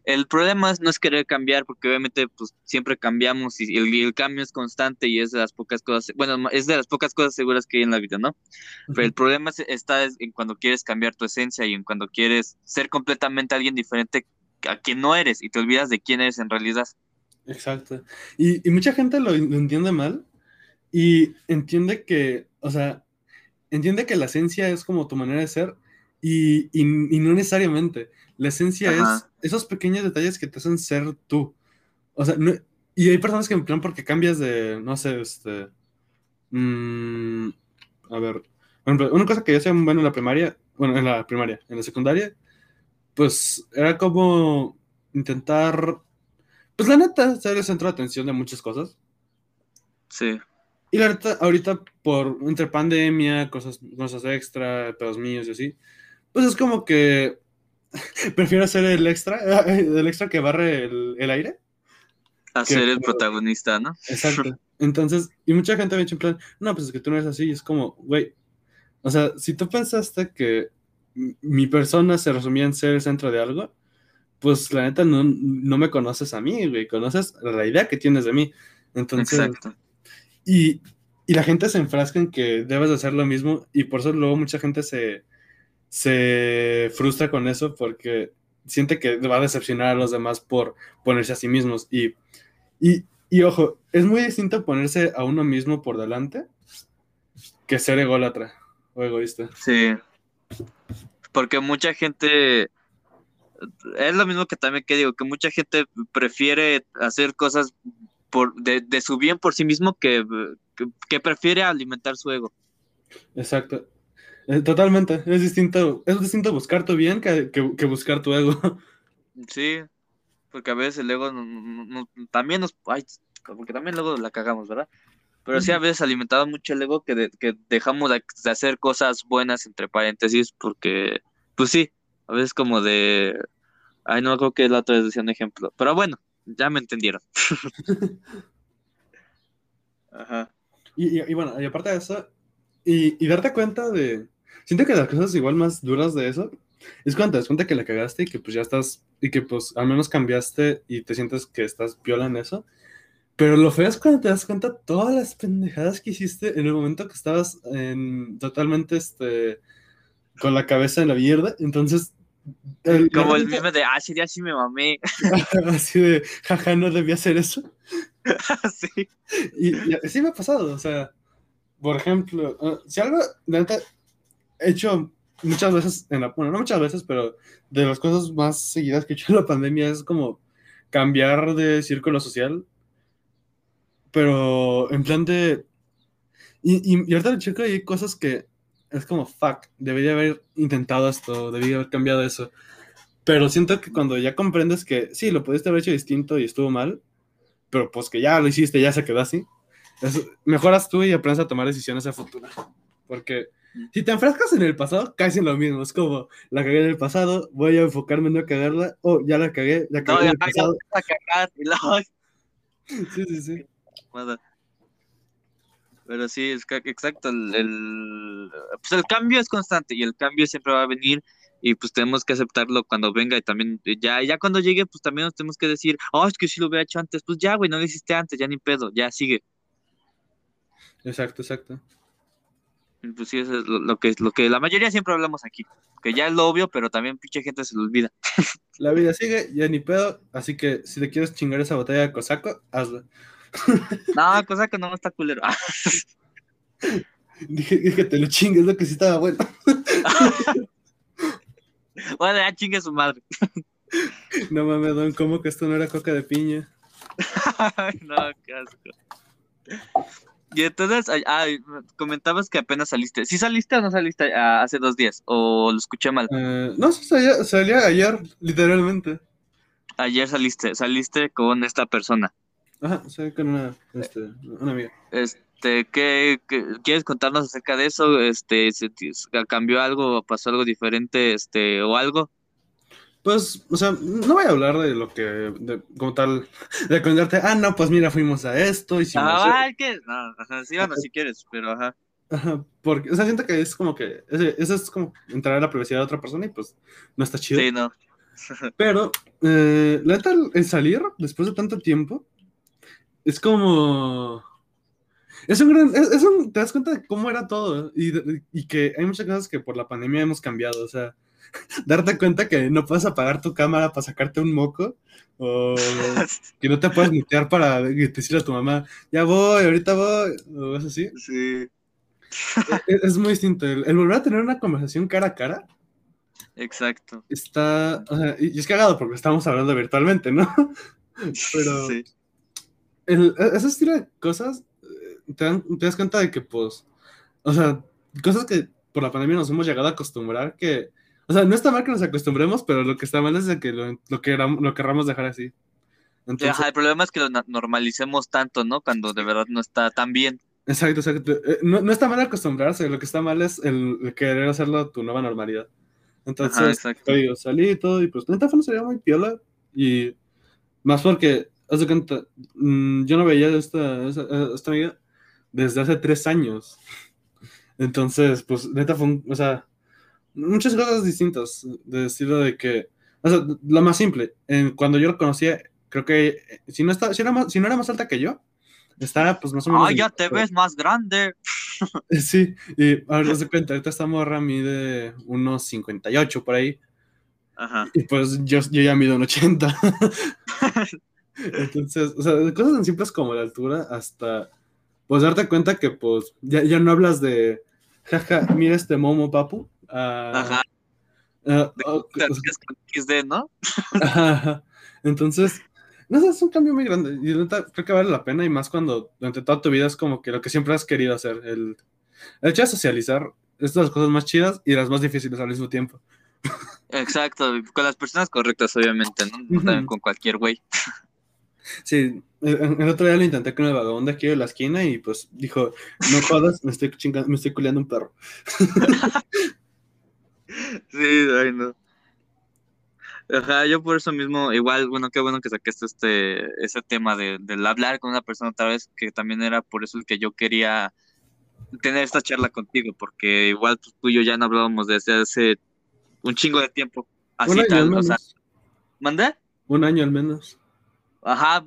el problema es no es querer cambiar porque obviamente pues siempre cambiamos y el, cambio es constante y es de las pocas cosas, bueno, es de las pocas cosas seguras que hay en la vida, ¿no? Pero el problema es- está es en cuando quieres cambiar tu esencia y en cuando quieres ser completamente alguien diferente a quien no eres y te olvidas de quién eres en realidad. Exacto. Y, y mucha gente lo, lo entiende mal y entiende que, o sea, entiende que la esencia es como tu manera de ser y, y- y no necesariamente. La esencia Ajá. es esos pequeños detalles que te hacen ser tú. O sea, no- y hay personas que en plan porque cambias de, no sé, este... mm, a ver, una cosa que yo hacía bueno en la primaria, bueno, en la primaria, en la secundaria, pues era como intentar, pues la neta, ser el centro de atención de muchas cosas. Sí. Y la neta, ahorita por entre pandemia, cosas, cosas extra, pedos míos y así, pues es como que *laughs* prefiero ser el extra, *laughs* el extra que barre el, el aire. A Que- ser el protagonista, ¿no? Exacto. *laughs* Entonces, y mucha gente me ha dicho en plan, no, pues es que tú no eres así, y es como, güey, o sea, si tú pensaste que mi persona se resumía en ser el centro de algo, pues la neta no, no me conoces a mí, güey, conoces la idea que tienes de mí. Entonces, Exacto. Y, y la gente se enfrasca en que debes de hacer lo mismo y por eso luego mucha gente se, se frustra con eso porque siente que va a decepcionar a los demás por ponerse a sí mismos. Y, y, y ojo, es muy distinto ponerse a uno mismo por delante que ser ególatra o egoísta. Sí. Porque mucha gente, es lo mismo que también que digo, que mucha gente prefiere hacer cosas por, de, de su bien por sí mismo que, que, que prefiere alimentar su ego. Exacto. Eh, Totalmente. Es distinto, es distinto buscar tu bien que, que- buscar tu ego. *laughs* Sí, porque a veces el ego no- no- no- también nos, ay, porque también luego la cagamos, ¿verdad? Pero sí a veces alimentado mucho el ego que, de- que dejamos de, de hacer cosas buenas entre paréntesis porque, pues sí, a veces como de, ay, no creo que la otra vez decía un ejemplo, pero bueno, ya me entendieron. *laughs* Ajá. Y, y- y bueno, y aparte de eso, y, y darte cuenta de... Siento que las cosas igual más duras de eso es cuando te das cuenta que la cagaste y que pues ya estás, y que pues al menos cambiaste y te sientes que estás viola en eso. Pero lo feo es cuando te das cuenta todas las pendejadas que hiciste en el momento que estabas en, totalmente este, con la cabeza en la mierda. Entonces Como el meme de, ah, sería así me mamé. *laughs* así de, jaja, no debía hacer eso. *laughs* sí. Y, y, sí me ha pasado, o sea, por ejemplo, uh, si algo, de neta, he hecho muchas veces, en la, bueno, no muchas veces, pero de las cosas más seguidas que he hecho en la pandemia es como cambiar de círculo social, pero en plan de... Y, y, y ahorita checo hay cosas que es como, fuck, debería haber intentado esto, debería haber cambiado eso. Pero siento que cuando ya comprendes que sí, lo pudiste haber hecho distinto y estuvo mal, pero pues que ya lo hiciste, ya se quedó así, mejoras tú y aprendes a tomar decisiones a futuro. Porque si te enfrascas en el pasado, caes en lo mismo. Es como, la cagué en el pasado, voy a enfocarme en no cagarla, o ya la cagué, la cagué no, en el pasado. A cagar. *laughs* Sí, sí, sí. Bueno, pero sí, es que, exacto, el, el, pues el cambio es constante y el cambio siempre va a venir y pues tenemos que aceptarlo cuando venga y también ya, ya cuando llegue pues también nos tenemos que decir, oh, es que si lo hubiera hecho antes, pues ya, güey, no lo hiciste antes, ya ni pedo, ya sigue. Exacto, exacto. Pues sí, eso es lo, lo, que, lo que la mayoría siempre hablamos aquí, que ya es lo obvio, pero también pinche gente se lo olvida. La vida sigue, ya ni pedo, así que si le quieres chingar esa botella de cosaco, hazlo. *laughs* No, cosa que no está culero. *laughs* dije, dije, te lo chingues, lo que sí estaba bueno. *laughs* bueno, ya chingue su madre. no mames, don, ¿cómo que esto no era coca de piña? no, qué asco. Y entonces, ay, comentabas que apenas saliste. ¿Sí saliste o no saliste uh, hace dos días? ¿O lo escuché mal? Uh, no, salía, salía ayer, literalmente. Ayer saliste, saliste con esta persona. Ajá, sí, con una, este, una amiga. Este, ¿qué, ¿qué, quieres contarnos acerca de eso? Este, ¿se, ¿Cambió algo, pasó algo diferente, este, o algo? Pues, o sea, no voy a hablar de lo que, de, como tal, *laughs* de contarte, ah, no, pues mira, fuimos a esto, hicimos Ah, ¿qué? No, ajá, sí, bueno, si quieres, pero ajá. Ajá, porque, o sea, siento que es como que, eso es como entrar a la privacidad de otra persona y pues no está chido. Sí, no. *laughs* pero, eh, la neta, el salir después de tanto tiempo, es como. Es un gran. Es, es un, te das cuenta de cómo era todo. Y, y, que hay muchas cosas que por la pandemia hemos cambiado. O sea, *laughs* darte cuenta que no puedes apagar tu cámara para sacarte un moco. O *laughs* que no te puedes mutear para decirle a tu mamá, ya voy, ahorita voy. O es así. Sí. Es, es muy distinto. El, el, volver a tener una conversación cara a cara. Exacto. Está. O sea, y es cagado porque estamos hablando virtualmente, ¿no? *laughs* Pero. Sí el, ese estilo de cosas, te, dan, te, das cuenta de que, pues, o sea, cosas que por la pandemia nos hemos llegado a acostumbrar, que, o sea, no está mal que nos acostumbremos, pero lo que está mal es de que lo, lo, queramos, lo querramos dejar así. Entonces, Ajá, el problema es que lo normalicemos tanto, ¿no? Cuando de verdad no está tan bien. Exacto, exacto. No, no está mal acostumbrarse, lo que está mal es el, el querer hacerlo tu nueva normalidad. Entonces, Ajá, digo, salí y todo, y pues neta fue salida muy piola, y más porque haz de cuenta, mmm, yo no veía a esta, esta, esta, amiga desde hace tres años. Entonces, pues, neta fue, un, o sea, muchas cosas distintas, de estilo de que, o sea, lo más simple, en, cuando yo lo conocía, creo que, si no, está, si, era más, si no era más alta que yo, estaba pues más o menos... Ah, ya te ves más grande. *laughs* Sí, y ahora haz de cuenta, ahorita esta morra mide unos 58 por ahí. Ajá. Y pues yo, yo ya mido un 80. *laughs* Entonces, o sea, cosas tan simples como la altura hasta, pues, darte cuenta que, pues, ya, ya no hablas de, jaja, mira este momo, papu. Uh, Ajá. Uh, oh, XD, ¿no? Ajá. Entonces, no sé, es un cambio muy grande y neta, creo que vale la pena y más cuando durante toda tu vida es como que lo que siempre has querido hacer, el, el hecho de socializar es de las cosas más chidas y las más difíciles al mismo tiempo. Exacto, con las personas correctas, obviamente, ¿no? No también con cualquier güey. Sí, el, el, otro día lo intenté con el vagabundo aquí de la esquina y pues dijo, no jodas, me estoy chingando, me estoy culeando un perro. *laughs* sí, ay no. Ajá, yo por eso mismo, igual, bueno, qué bueno que sacaste este, ese tema de, del hablar con una persona otra vez, que también era por eso el que yo quería tener esta charla contigo, porque igual pues, tú y yo ya no hablábamos desde hace un chingo de tiempo. Así tal, o sea. ¿Mandé? Un año al menos. Ajá,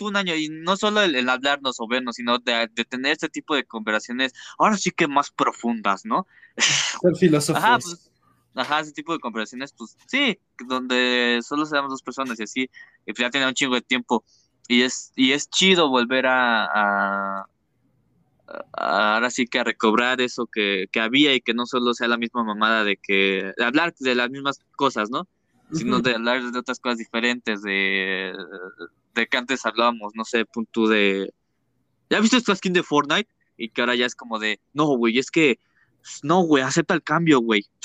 un año, y no solo el, el hablarnos o vernos, sino de, de, tener este tipo de conversaciones, ahora sí que más profundas, ¿no? *laughs* Ser filósofos. Ajá, pues, Ajá, ese tipo de conversaciones, pues sí, donde solo seamos dos personas y así, y pues ya tiene un chingo de tiempo. Y es, y es chido volver a, a- a- ahora sí que a recobrar eso que, que había y que no solo sea la misma mamada de que, de hablar de las mismas cosas, ¿no? Sino de hablar de otras cosas diferentes, de, de que antes hablábamos, no sé, punto de... ¿Ya viste esta skin de Fortnite? Y que ahora ya es como de, no, güey, es que, no, güey, acepta el cambio, güey. *laughs*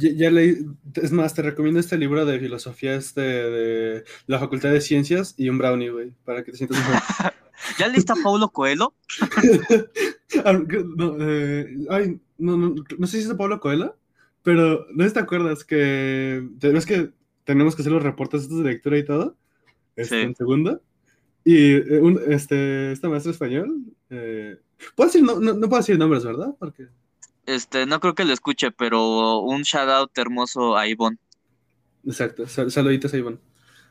Ya, ya leí, es más, te recomiendo este libro de filosofía este de la Facultad de Ciencias y un brownie, güey, para que te sientas mejor. *laughs* ¿Ya leíste a Paulo Coelho? *laughs* No, eh, ay, no, no, no sé si es de Pablo Coelho, pero no te acuerdas que te- ves que tenemos que hacer los reportes estos de lectura y todo, este, Sí. en segunda, y eh, un, este, esta maestra español, eh, puedo decir, no, no, no puedo decir nombres, ¿verdad? Porque, Este, no creo que lo escuche, pero un shout out hermoso a Ivonne. exacto, sal- saluditos a Iván.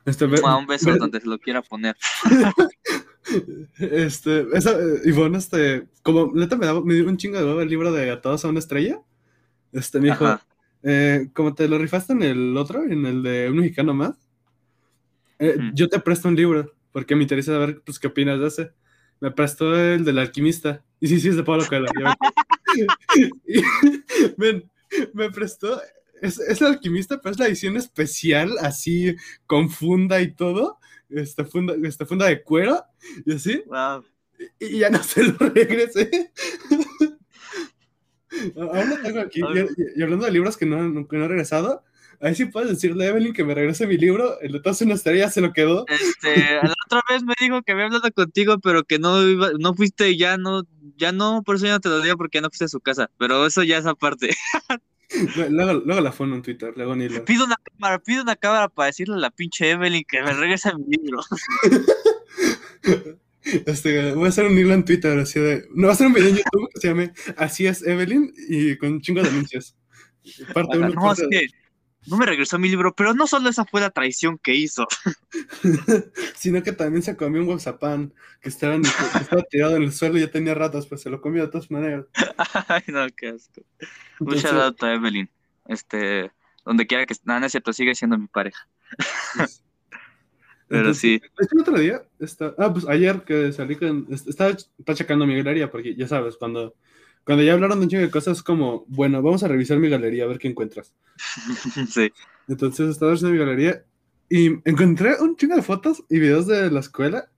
Este, ve- Un beso donde se lo quiera poner. *laughs* Este, esa, eh, Ivonne, este, como neta me, daba, me dio un chingo de huevo el libro de Atados a una estrella. Este, me dijo, eh, como te lo rifaste en el otro, en el de un mexicano más, eh, Ujú. yo te presto un libro, porque me interesa saber, pues, qué opinas de ese. Me prestó el del alquimista. Y sí, sí, es de Pablo Coelho. Y, *laughs* me prestó, es, es el alquimista, pero es la edición especial, así, con funda y todo. Esta funda, esta funda de cuero, y así Wow. y ya no se lo regresé. *laughs* Aún lo tengo aquí. Y, y hablando de libros que no, que no he regresado, ahí sí puedes decirle a Evelyn que me regrese mi libro. El de todas una estrella se lo quedó. Este, la *laughs* otra vez me dijo que había hablado contigo, pero que no iba, no fuiste ya no, ya no, por eso ya no te lo digo porque ya no fuiste a su casa. Pero eso ya es aparte. *laughs* Luego, luego la fondo en Twitter, luego ni lo. Pido una cámara, pido una cámara para decirle a la pinche Evelyn que me regrese mi libro. *laughs* Este, voy a hacer un hilo en Twitter así de. No, voy a hacer un video en YouTube que se llame Así es Evelyn y con un chingo de anuncios. Parte uno, no, parte es que no me regresó mi libro, pero no solo esa fue la traición que hizo. *laughs* *laughs* sino que también se comió un WhatsApp que estaba, en- que estaba tirado en el suelo y ya tenía ratas, pues se lo comió de todas maneras. Ay, no, qué asco. Shout out a Evelyn. Este, donde quiera que esté. No, es cierto, sigue siendo mi pareja. *laughs* Pero sí. el otro día, está, ah, pues ayer que salí con, est- estaba, estaba checando mi galería, porque ya sabes, cuando, cuando ya hablaron de un chingo de cosas, como, bueno, vamos a revisar mi galería a ver qué encuentras. *laughs* sí. Entonces estaba haciendo mi galería y encontré un chingo de fotos y videos de la escuela.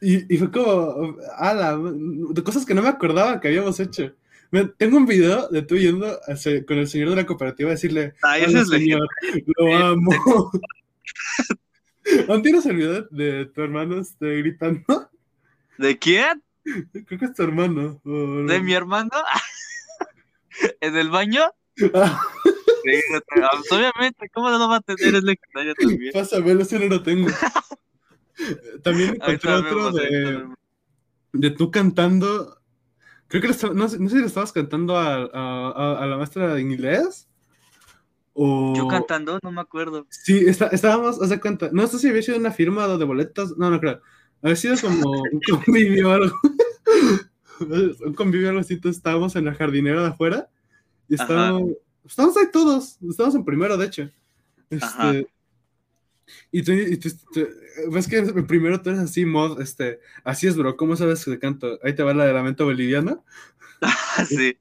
Y, y fue como, ala, de cosas que no me acordaba que habíamos hecho. Tengo un video de tú yendo a con el señor de la cooperativa a decirle, Ay, "Hola, ese es señor, lo amo. *laughs* ¿Aún tienes el video de tu hermano este, gritando? ¿De quién? Creo que es tu hermano. ¿De mi hermano? *laughs* ¿En el baño? Ah, Sí, no, obviamente, ¿cómo no lo va a tener? Es legendario también. Pásamelo, ese no lo tengo. *laughs* También encontré otro de, de tú cantando. Creo que estaba- no, sé, no sé si le estabas cantando a, a- la maestra de inglés. O... Yo cantando, no me acuerdo. Sí, está- estábamos, haz de cuenta. No sé si había sido una firma de boletas. No, no creo. Había sido como *laughs* un convivio o algo. *laughs* un convivio algo así. Entonces estábamos en la jardinera de afuera. Y estábamos, estábamos ahí todos. Estábamos en primero, de hecho. Ajá. Este, y tú, y tú- tú- ves que en primero tú eres así, mod, este, así es, bro, ¿cómo sabes que canto? Ahí te va la de lamento boliviano, *laughs* sí.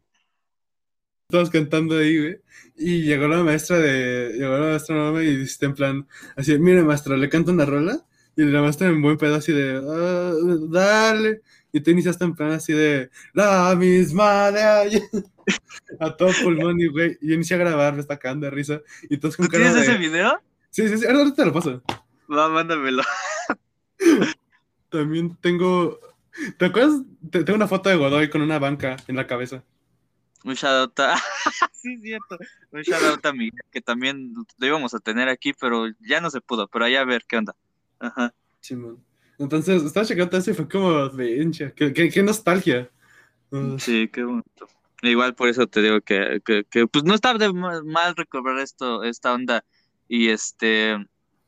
todos cantando ahí, güey, y llegó la maestra de, llegó la maestra y dijiste en plan, así, mire maestro, le canto una rola, y la maestra en buen pedo así de, "Ah, dale, y tú iniciaste en plan así de, la misma de ayer, *laughs* a todo pulmón, y güey, y yo inicié a grabar, me está cagando de risa, y todos con ¿Tú cara tienes de, ese video? sí, sí, sí, ahora te lo paso. Va, mándamelo. *laughs* También tengo. ¿Te acuerdas? Te- Tengo una foto de Godoy con una banca en la cabeza. Un shout out a... *laughs* sí, cierto. Un shout out a Miguel, que también lo íbamos a tener aquí, pero ya no se pudo. Pero allá a ver qué onda. Ajá. Simón. Entonces, estaba checando eso y fue como, pinche, qué, qué, qué nostalgia. Uh, Sí, qué bonito. Igual por eso te digo que, que, que, pues no está de ma- mal recobrar esto, esta onda. Y este,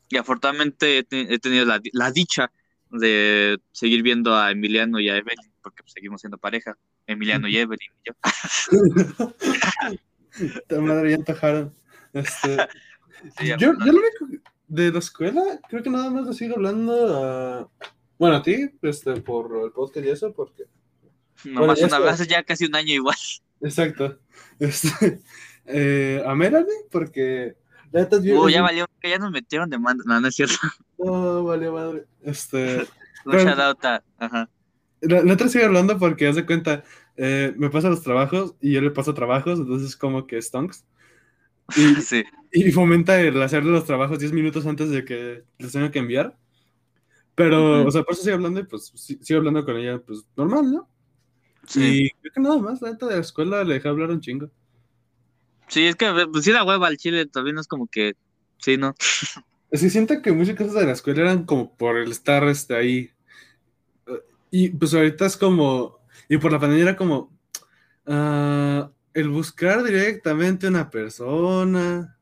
y afortunadamente he, te- he tenido la, la dicha de seguir viendo a Emiliano y a Evelyn, porque pues, seguimos siendo pareja. Emiliano y Evelyn y yo. *laughs* Madre, ya antojaron. Este, *laughs* Sí, yo, yo lo único de la escuela, creo que nada más le sigo hablando a. Bueno, a ti, este, por el podcast y eso, porque. Nomás ya una vez, hace ya casi un año igual. *laughs* Exacto. Este, eh, a Melanie, porque. La bien- Uh, ya valió, ya nos metieron de manda. No, no es cierto. *laughs* No, valió madre. Este. *laughs* Un Pero- shout out a- Ajá. La, la otra sigue hablando porque, haz de cuenta, eh, me pasa los trabajos y yo le paso trabajos, entonces es como que stonks. Y, Sí. *laughs* y fomenta el hacer los trabajos 10 minutos antes de que les tenga que enviar. Pero, o sea, por eso sigo hablando y pues sí- sigo hablando con ella, pues normal, ¿no? Sí. Y creo que nada más, la neta de la escuela le dejé hablar un chingo. Sí, es que pues sí la hueva al chile también es como que. Sí, ¿no? Que siento que muchas cosas de la escuela eran como por el estar este, ahí. Y pues ahorita es como. Y por la pandemia era como. ah, el buscar directamente una persona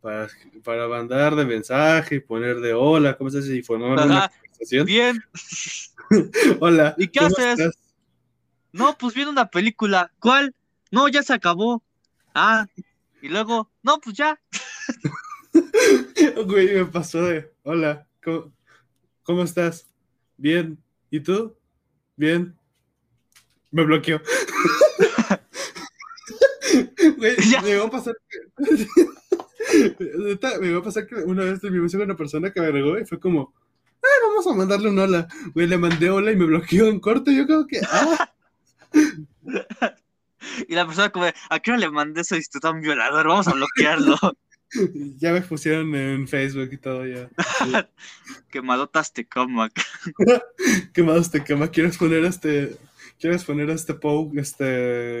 para, para mandar de mensaje y poner de hola, ¿cómo estás? Y formar una Ajá. conversación. Bien. *laughs* Hola. ¿Y qué ¿cómo haces? estás? No, pues viendo una película. ¿Cuál? No, ya se acabó. Ah, y luego, no, pues ya. *laughs* Güey, me pasó de. Hola, ¿cómo, cómo estás? Bien. ¿Y tú? Bien. Me bloqueó. *laughs* Güey, Ya. me va a pasar me va a pasar que una vez me con una persona que me regó y fue como. Ah, vamos a mandarle un hola. Güey, le mandé hola y me bloqueó en corto. Yo creo que. Ah, *laughs* Y la persona como, ¿a qué hora le mandé eso? Tú un violador, vamos a bloquearlo. *laughs* ya me pusieron en Facebook y todo ya. Sí. *laughs* Quemadotas te. ¿Qué más te quema? ¿Quieres poner este. ¿Quieres poner a este Pou, este.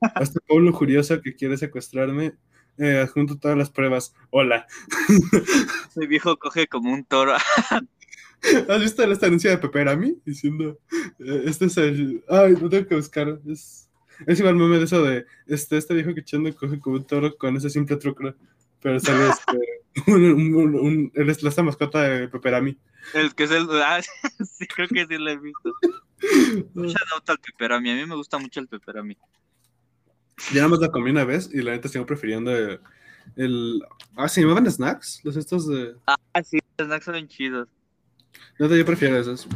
a este Pou lujurioso que quiere secuestrarme? Eh, adjunto todas las pruebas. Hola. *laughs* Ese viejo coge como un toro. *laughs* ¿Has visto esta anuncio de Peperami? Diciendo. eh, este es el. Ay, no tengo que buscar. Es, es igual meme de eso de. Este, este viejo que echando coge como un toro con ese simple truco. Pero sale este. *laughs* Un, un, un, un- él es la mascota de Peperami. El que es el. Ah, sí, creo que sí lo he visto. Shout out al peperami. A mí me gusta mucho el peperami. Ya nada más la comí una vez y la neta sigo prefiriendo el, el- Ah, ¿se llamaban snacks? Los estos de... Ah, sí, los snacks son chidos. Neta, yo prefiero esos.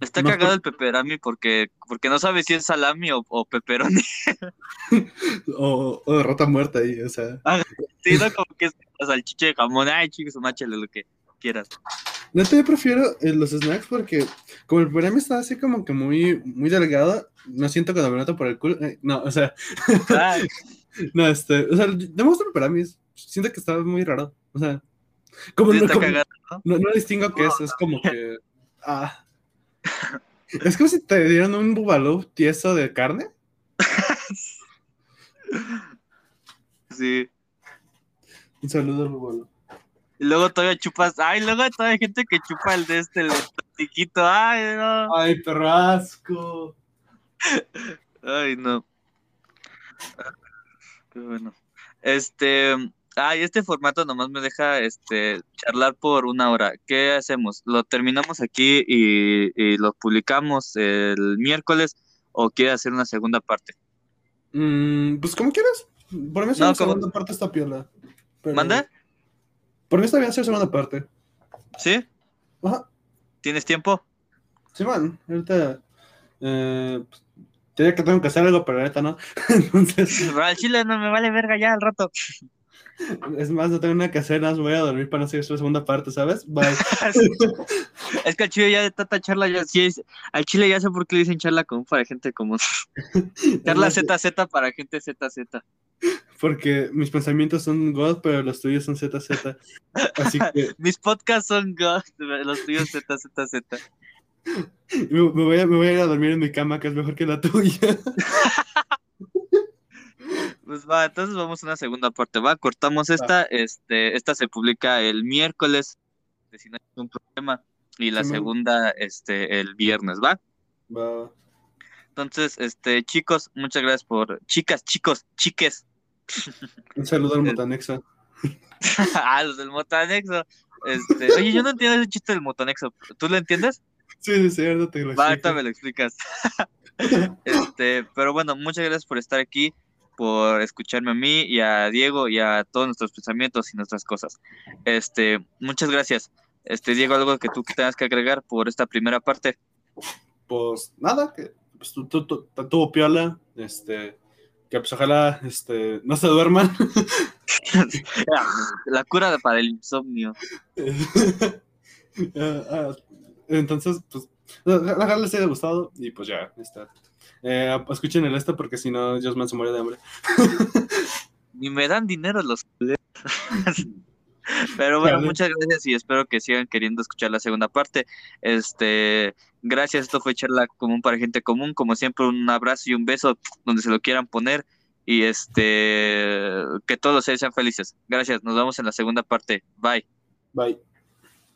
Está cagado el peperami porque, porque no sabes si es salami o, o pepperoni. *laughs* *laughs* O, o de rata muerta ahí, o sea... Sí, no como que es la salchicha de jamón. Ay, chicos, máchale lo que quieras. Neta, yo prefiero eh, los snacks porque como el premio está así como que muy, muy delgado, no siento que noto por el culo. eh, no, o sea, *laughs* no, este... O sea, no me gusta el Perami, siento que está muy raro. O sea, como, sí no, está como- cagado. no, no distingo qué es, es como que... *laughs* Ah... Es como si te dieran un bubalú tieso de carne. Sí. Un saludo al bubalú. Y luego todavía chupas. Ay, luego todavía hay gente que chupa el de este, el plastiquito. Ay, no. Ay, perro asco. Ay, no. Qué bueno. Este. Ay, este formato nomás me deja este charlar por una hora. ¿Qué hacemos? ¿Lo terminamos aquí y, y lo publicamos el miércoles o quiere hacer una segunda parte? Mm, pues como quieras. Por mí No, como- segunda parte está piola. Pero- ¿Manda? Por mí está bien hacer segunda parte. ¿Sí? Ajá. ¿Tienes tiempo? Sí, man. Ahorita. Eh, pues, que tengo que hacer algo, pero ahorita no. *laughs* Entonces, al chile no me vale verga ya al rato. es más, no tengo nada que hacer, nada más voy a dormir para no hacer la segunda parte, ¿sabes? Bye. *laughs* Es que al chile ya de tanta charla, ya sí es, al chile ya sé por qué le dicen charla común para gente común. *laughs* Charla ZZ para gente ZZ. Porque mis pensamientos son God, pero los tuyos son ZZ. Así *laughs* que Mis podcasts son God, los tuyos ZZZ. *laughs* me, me voy a, me voy a ir a dormir en mi cama, que es mejor que la tuya. *laughs* Pues va, entonces vamos a una segunda parte, va, cortamos esta, este, esta se publica el miércoles, si no hay ningún problema, y la segunda, este, el viernes, va. Va. Entonces, este, chicos, muchas gracias por, chicas, chicos, chiques, Un saludo al *laughs* Eh, Motanexa. *laughs* ah, los del motanexo. Este, oye, yo no entiendo ese chiste del motanexo, ¿tú lo entiendes? Sí, sí, sí, ahorita te lo Va, ahorita me lo explicas. *laughs* este, pero bueno, muchas gracias por estar aquí. por escucharme a mí y a Diego y a todos nuestros pensamientos y nuestras cosas. Este, muchas gracias. Este, Diego, algo que tú tengas que agregar por esta primera parte. Pues nada, que pues, tú, tuvo piola, este, que pues ojalá este, no se duerman. *laughs* La cura para el insomnio. *laughs* Ah, ah, entonces, pues, ojalá les haya gustado y pues ya, está. Eh, escuchen el este porque si no, Dios me se muere de hambre. *laughs* Ni me dan dinero los Pero bueno, muchas gracias y espero que sigan queriendo escuchar la segunda parte. Este, gracias, esto fue charla común para gente común. Como siempre, un abrazo y un beso donde se lo quieran poner. Y este, que todos sean felices. Gracias, nos vemos en la segunda parte. Bye. Bye.